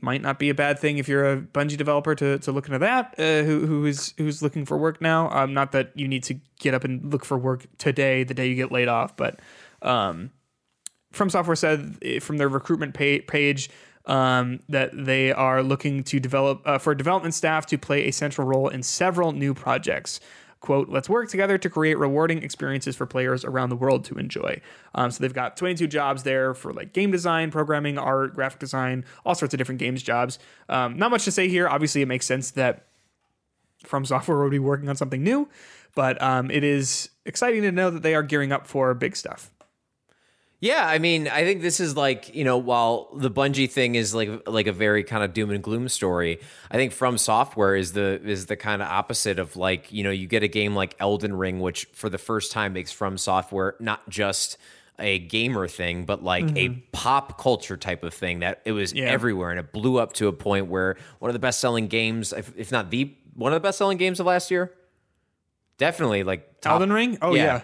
might not be a bad thing if you're a Bungie developer to, to look into that. Uh, who who is who's looking for work now? Um, not that you need to get up and look for work today, the day you get laid off, but um, From Software said eh, from their recruitment pa- page um, that they are looking to develop uh, for development staff to play a central role in several new projects. Quote, let's work together to create rewarding experiences for players around the world to enjoy. Um, so they've got 22 jobs there for like game design, programming, art, graphic design, all sorts of different games jobs. Um, not much to say here. Obviously, it makes sense that From Software would be working on something new, but um, it is exciting to know that they are gearing up for big stuff. Yeah, I mean, I think this is like you know, while the Bungie thing is like like a very kind of doom and gloom story, I think From Software is the is the kind of opposite of like you know, you get a game like Elden Ring, which for the first time makes From Software not just a gamer thing, but like a mm-hmm. pop culture type of thing that it was Yeah. everywhere and it blew up to a point where one of the best selling games, if, if not the one of the best selling games of last year, definitely like top- Elden Ring? Oh, yeah. yeah,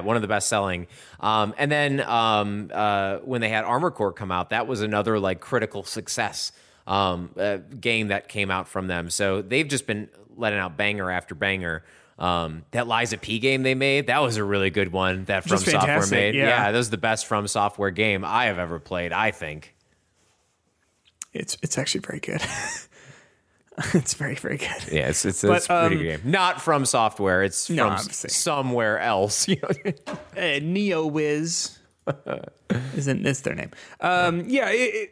one of the best selling. Um, and then um, uh, when they had Armored Core come out, that was another like critical success. um, uh, game that came out from them. So they've just been letting out banger after banger. Um, that Lies of P game they made, that was a really good one that From Just Software made. yeah. that was the best From Software game I have ever played, I think. It's it's actually very good. it's very very good. Yeah, it's it's, But, it's a pretty um, good game. Not from software, it's No, from obviously. somewhere else. You know? uh, Neowiz isn't this their name. Um, yeah, it, it,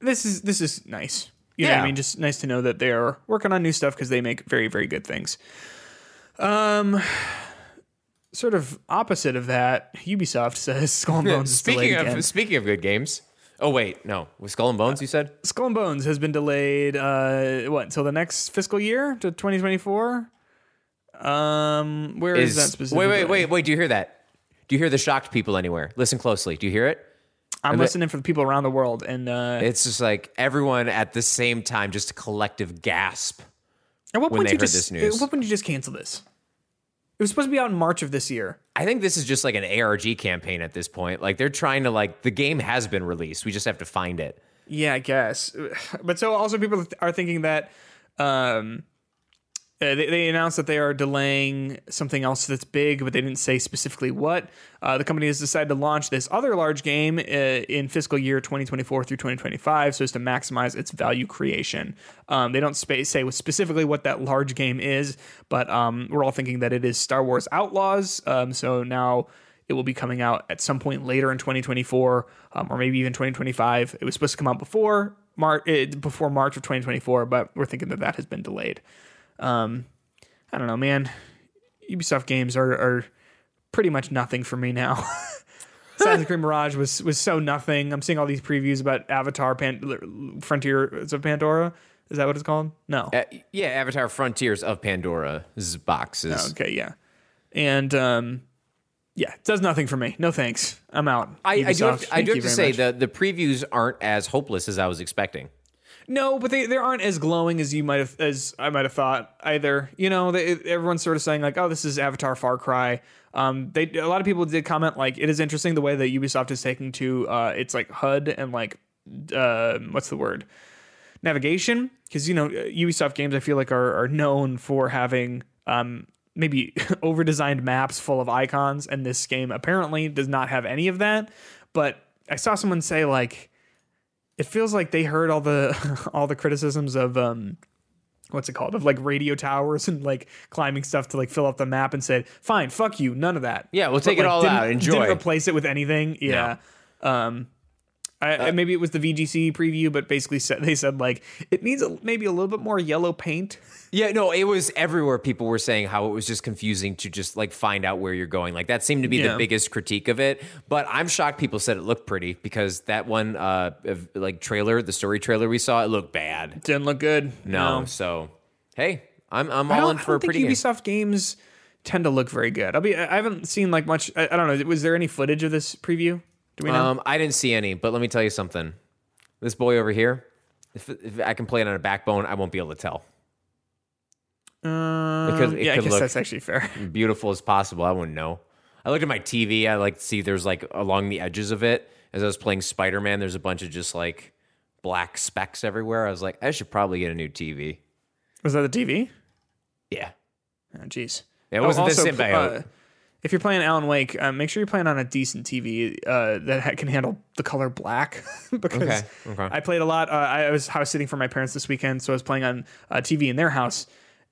this is this is nice. You know what Yeah. I mean? Just nice to know that they are working on new stuff because they make very very good things. Um, sort of opposite of that, Ubisoft says Skull and Bones is speaking of again. speaking of good games. Oh wait, no, with Skull and Bones, you said? Skull and Bones has been delayed. Uh, what until the next fiscal year to 2024? Um, where is, that Is specifically? wait, wait, wait, wait. Do you hear that? Do you hear the shocked people anywhere? Listen closely. Do you hear it? I'm listening for the people around the world, and uh, It's just like everyone at the same time, just a collective gasp. At what point you heard just, this news. At what point did you just cancel this? It was supposed to be out in March of this year. I think this is just like an ARG campaign at this point. Like they're trying to like the game has been released. We just have to find it. Yeah, I guess. But so also people are thinking that um, uh, they, they announced that they are delaying something else that's big, but they didn't say specifically what. Uh, the company has decided to launch this other large game uh, in fiscal year 2024 through 2025 so as to maximize its value creation. Um, they don't spa- say specifically what that large game is, but um, we're all thinking that it is Star Wars Outlaws. Um, so now it will be coming out at some point later in 2024, um, or maybe even 2025. It was supposed to come out before March, before March of 2024, but we're thinking that that has been delayed. Um, I don't know, man. Ubisoft games are, are pretty much nothing for me now. Assassin's Creed Mirage was was so nothing. I'm seeing all these previews about Avatar Pan- Frontiers of Pandora. Is that what it's called? No. Uh, yeah, Avatar Frontiers of Pandora's boxes. Okay, yeah. And um, yeah, it does nothing for me. No thanks. I'm out. I, I do have to, I do have to say much. the the previews aren't as hopeless as I was expecting. No, but they, they aren't as glowing as you might have as I might have thought either. You know, they, everyone's sort of saying like, "Oh, this is Avatar Far Cry." Um, they a lot of people did comment like, "It is interesting the way that Ubisoft is taking to uh, it's like HUD and like uh, what's the word navigation because you know Ubisoft games I feel like are are known for having um maybe over designed maps full of icons, and this game apparently does not have any of that. But I saw someone say like it feels like they heard all the all the criticisms of um what's it called of like radio towers and like climbing stuff to like fill up the map and said fine fuck you none of that Yeah, we'll But, take it all out. Enjoy. didn't replace it with anything yeah um I, I- maybe it was the VGC preview, but basically said they said like it needs a, maybe a little bit more yellow paint. Yeah, no, it was everywhere. People were saying how it was just confusing to just like find out where you're going. Like that seemed to be Yeah. the biggest critique of it. But I'm shocked people said it looked pretty because that one uh like trailer, the story trailer we saw, it looked bad. Didn't look good. No, so hey, I'm I'm all in for a don't think pretty game. Ubisoft games tend to look very good. I'll be. I haven't seen like much. I, I don't know. Was there any footage of this preview? Do we know? Um, I didn't see any, but let me tell you something. This boy over here, if, if I can play it on a backbone, I won't be able to tell. Um, it could- it yeah, I guess look- that's actually fair. beautiful as possible. I wouldn't know. I looked at my TV. I like to see there's like along the edges of it. As I was playing Spider Man, there's a bunch of just like black specks everywhere. I was like, I should probably get a new TV. Was that the TV? Yeah, Oh, jeez. it wasn't Also, the symbiote. uh, if you're playing Alan Wake, uh, make sure you're playing on a decent TV uh, that ha- can handle the color black. because Okay, okay. I played a lot. Uh, I was house sitting for my parents this weekend, so I was playing on uh, TV in their house,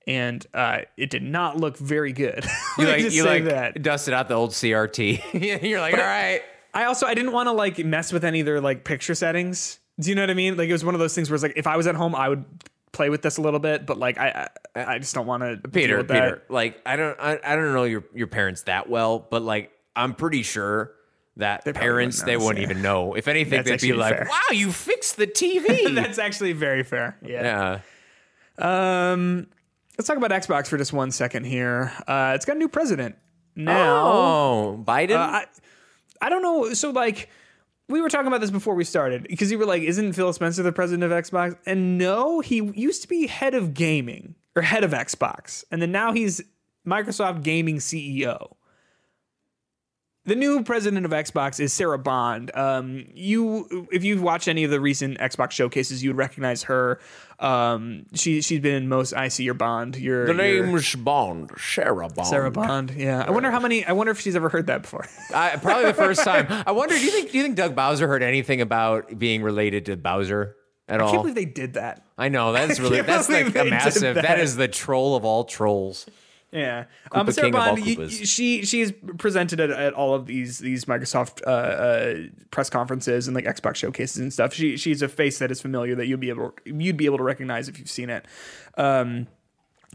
and uh, it did not look very good. you like you like that. dusted out the old CRT. You're like, all right. I also I didn't want to like mess with any of their like picture settings. Do you know what I mean? Like it was one of those things where it's like if I was at home, I would play with this a little bit, but like I I, I just don't want to Peter. Peter, like I don't, I, I don't know your your parents that well, but like I'm pretty sure that probably parents wouldn't they wouldn't yeah. even know. If anything, That's they'd be like, fair. "Wow, you fixed the TV." That's actually very fair. Yeah. yeah. Um, let's talk about Xbox for just one second here. Uh, it's got a new president now. Oh, Biden. Uh, I I don't know. So like. We were talking about this before we started because you were like, "Isn't Phil Spencer the president of Xbox?" And no, he used to be head of gaming or head of Xbox, and then now he's Microsoft gaming CEO. The new president of Xbox is Sarah Bond. Um, you, if you've watched any of the recent Xbox showcases, you would recognize her. Um, she she's been in most. I see your Bond. Your The your- name's Bond, Sarah Bond. Sarah Bond. Yeah, I wonder how many. I wonder if she's ever heard that before. I, probably the first time. I wonder. Do you think? Do you think Doug Bowser heard anything about being related to Bowser at all? I can't believe they did that. I know that's really that's believe like a massive. that. that is the troll of all trolls. Yeah, um, but Sarah King Bond, y- Koopas. y- she she is presented at, at all of these these Microsoft uh, uh, press conferences and like Xbox showcases and stuff. She she's a face that is familiar that you'd be able you'd be able to recognize if you've seen it. Um,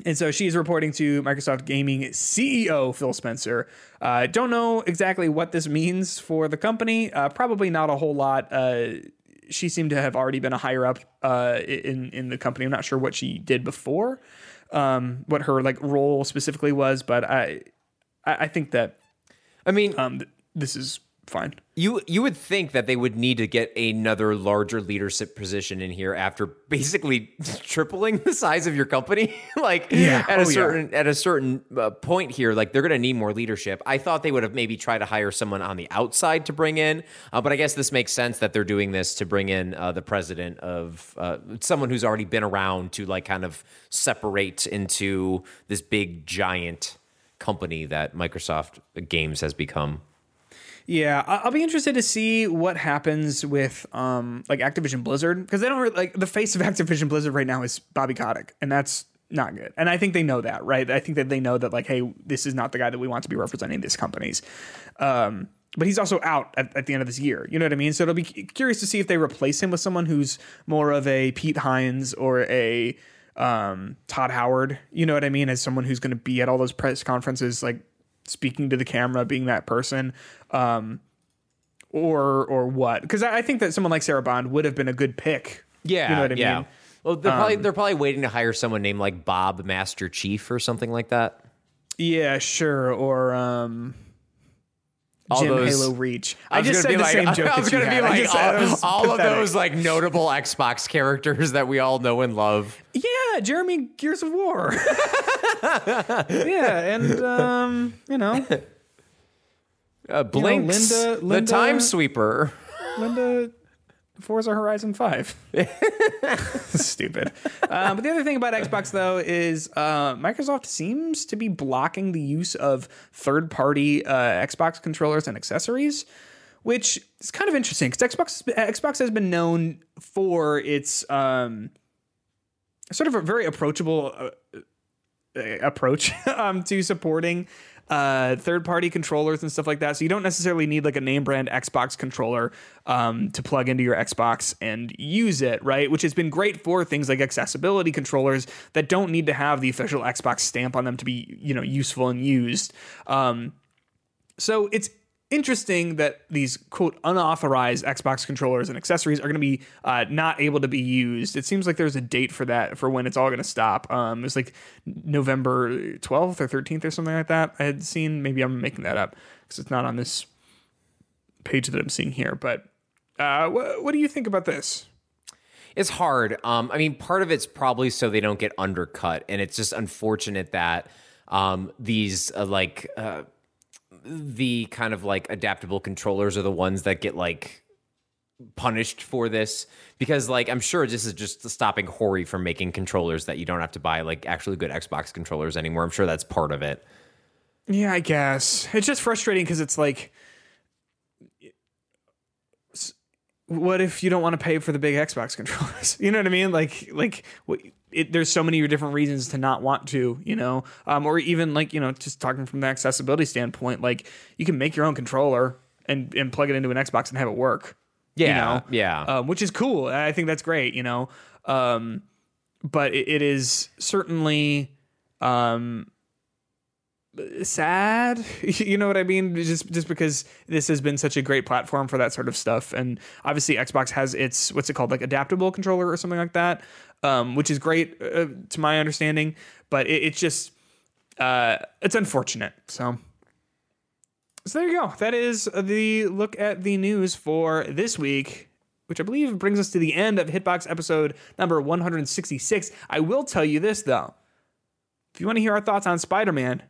and so she's reporting to Microsoft Gaming CEO Phil Spencer. Uh, don't know exactly what this means for the company. Uh, probably not a whole lot. Uh, she seemed to have already been a higher up uh, in in the company. I'm not sure what she did before, um, what her like role specifically was, but I I, I think that I mean, um, th- this is fine. you you would think that they would need to get another larger leadership position in here after basically tripling the size of your company. like Yeah. at a Oh, yeah. certain at a certain uh, point here, like they're going to need more leadership. I thought they would have maybe tried to hire someone on the outside to bring in, uh, but I guess this makes sense that they're doing this to bring in uh, the president of uh, someone who's already been around to like kind of separate into this big giant company that Microsoft Games has become. Yeah, I'll be interested to see what happens with um like Activision Blizzard because they don't really, like the face of Activision Blizzard right now is Bobby Kotick, and that's not good. And I think they know that, right? I think that they know that like, hey, this is not the guy that we want to be representing these companies. Um, but he's also out at, at the end of this year. You know what I mean? So it'll be curious to see if they replace him with someone who's more of a Pete Hines or a um, Todd Howard. You know what I mean? As someone who's going to be at all those press conferences, like speaking to the camera, being that person. Um, or or what? Because I, I think that someone like Sarah Bond would have been a good pick. Yeah, you know what I yeah. mean. Well, they're probably Um, they're probably waiting to hire someone named like Bob Master Chief or something like that. Yeah, sure. Or um, All Jim those- Halo Reach. I, was just said the like- same joke I was gonna be like just all, all of those like notable Xbox characters that we all know and love. Yeah, Jeremy Gears of War. yeah, and um, you know, Uh, Blinx, Linda- the Linda- Time Sweeper. Linda Forza Horizon 5. Stupid. Uh, but the other thing about Xbox, though, is uh, Microsoft seems to be blocking the use of third party uh, Xbox controllers and accessories, which is kind of interesting because Xbox, Xbox has been known for its um, sort of a very approachable uh, uh, approach um, to supporting uh, third party controllers and stuff like that. So you don't necessarily need like a name brand Xbox controller um, to plug into your Xbox and use it, right? Which has been great for things like accessibility controllers that don't need to have the official Xbox stamp on them to be, you know, useful and used. Um, so it's interesting that these quote unauthorized Xbox controllers and accessories are going to be uh, not able to be used. It seems like there's a date for that for when it's all going to stop. Um, it's like November 12th or 13th or something like that. I had seen. Maybe I'm making that up because it's not on this page that I'm seeing here. But uh, what, what do you think about this? It's hard. Um, I mean, part of it's probably so they don't get undercut, and it's just unfortunate that um, these uh, like uh, the kind of like adaptable controllers are the ones that get like punished for this because like I'm sure this is just stopping Hori from making controllers that you don't have to buy like actually good Xbox controllers anymore. I'm sure that's part of it. Yeah, I guess it's just frustrating because it's like, what if you don't want to pay for the big Xbox controllers? You know what I mean? Like, like what- it, there's so many different reasons to not want to, you know, um, or even like you know, just talking from the accessibility standpoint, like you can make your own controller and and plug it into an Xbox and have it work. you Yeah, know? yeah. um, which is cool. I think that's great, you know. Um, but it, it is certainly um, sad. you know what I mean? Just just because this has been such a great platform for that sort of stuff, and obviously Xbox has its what's it called, like adaptable controller or something like that, um, which is great uh, to my understanding. But it, it's just uh, it's unfortunate. So. So there you go. That is the look at the news for this week, which I believe brings us to the end of Hitbox episode number 166. I will tell you this though. If you want to hear our thoughts on Spider-Man,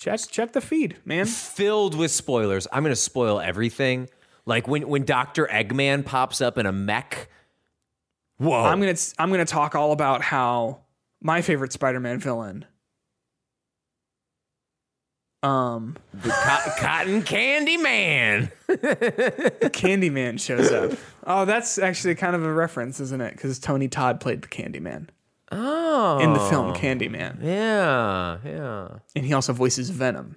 check check the feed, man. filled with spoilers. I'm going to spoil everything. Like when when Doctor Eggman pops up in a mech. Whoa! I'm gonna I'm gonna talk all about how my favorite Spider-Man villain, um, Co- Cotton Candy Man. Candy Man shows up. Oh, that's actually kind of a reference, isn't it? Because Tony Todd played the Candyman Oh, in the film Candyman, Yeah, yeah. and he also voices Venom.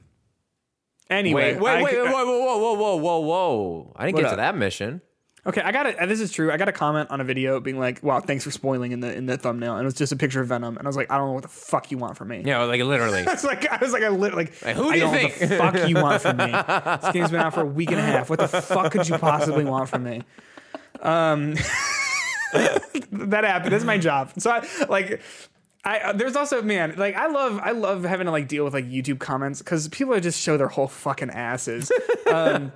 Anyway, Wait, wait, I- wait, wait, whoa, whoa, whoa, whoa, whoa, whoa! I didn't get up? to that mission. Okay, I got it. This is true. I got a comment on a video being like, "Wow, thanks for spoiling in the in the thumbnail," and it was just a picture of Venom, and I was like, "I don't know what the fuck you want from me." Yeah, like literally. It's like I was like I lit like who do I you think? what the fuck you want from me. This game's been out for a week and a half. What the fuck could you possibly want from me? Um, that happened. That's my job. So I like. I, uh, there's also man like I love I love having to like deal with like YouTube comments because people just show their whole fucking asses. Um,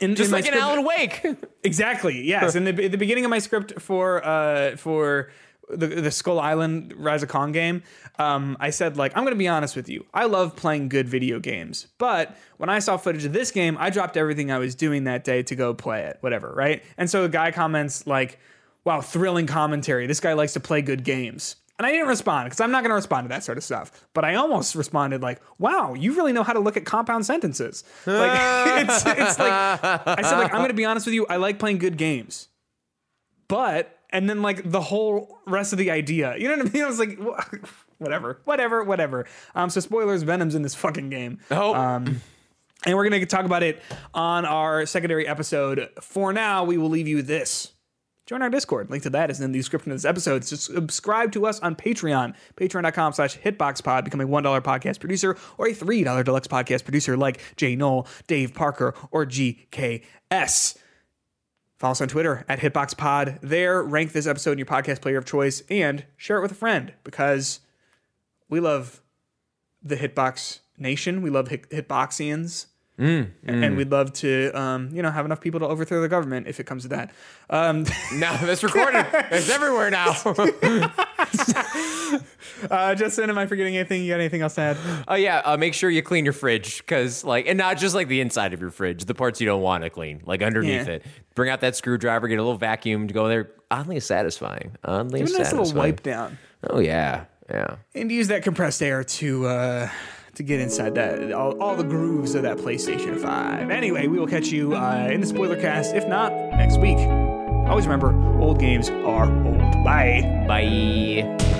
in, Just in like an script- Alan Wake. Exactly. Yes. in the, the beginning of my script for uh for the the Skull Island Rise of Kong game, um, I said like I'm gonna be honest with you. I love playing good video games, but when I saw footage of this game, I dropped everything I was doing that day to go play it. Whatever, right? And so the guy comments like, "Wow, thrilling commentary. This guy likes to play good games." And I didn't respond because I'm not going to respond to that sort of stuff. But I almost responded like, "Wow, you really know how to look at compound sentences." Like it's, it's like I said, like I'm going to be honest with you. I like playing good games, but and then like the whole rest of the idea, you know what I mean? I was like, whatever, whatever, whatever. Um, so spoilers, Venom's in this fucking game. Oh. Um, and we're gonna talk about it on our secondary episode. For now, we will leave you this. Join our Discord. Link to that is in the description of this episode. Subscribe to us on Patreon. Patreon.com slash hitboxpod. Become a $1 podcast producer or a $3 deluxe podcast producer like Jay Knol, Dave Parker, or GKS. Follow us on Twitter at HitboxPod. There, rank this episode in your podcast player of choice and share it with a friend because we love the Hitbox Nation. We love hit- Hitboxians. And we'd love to, um, you know, have enough people to overthrow the government if it comes to that. Um, no, that's recorded. it's everywhere now. uh, Justin, am I forgetting anything? You got anything else to add? Oh yeah, uh, make sure you clean your fridge because like, and not just like the inside of your fridge, the parts you don't want to clean, like underneath Yeah. it. Bring out that screwdriver, get a little vacuum to go there. Oddly satisfying. Oddly Give it a nice little wipe down. Oh yeah, yeah. and use that compressed air to uh, to get inside that all, all the grooves of that PlayStation 5. Anyway, we will catch you uh, in the spoiler cast, if not next week. Always remember, old games are old. Bye. Bye.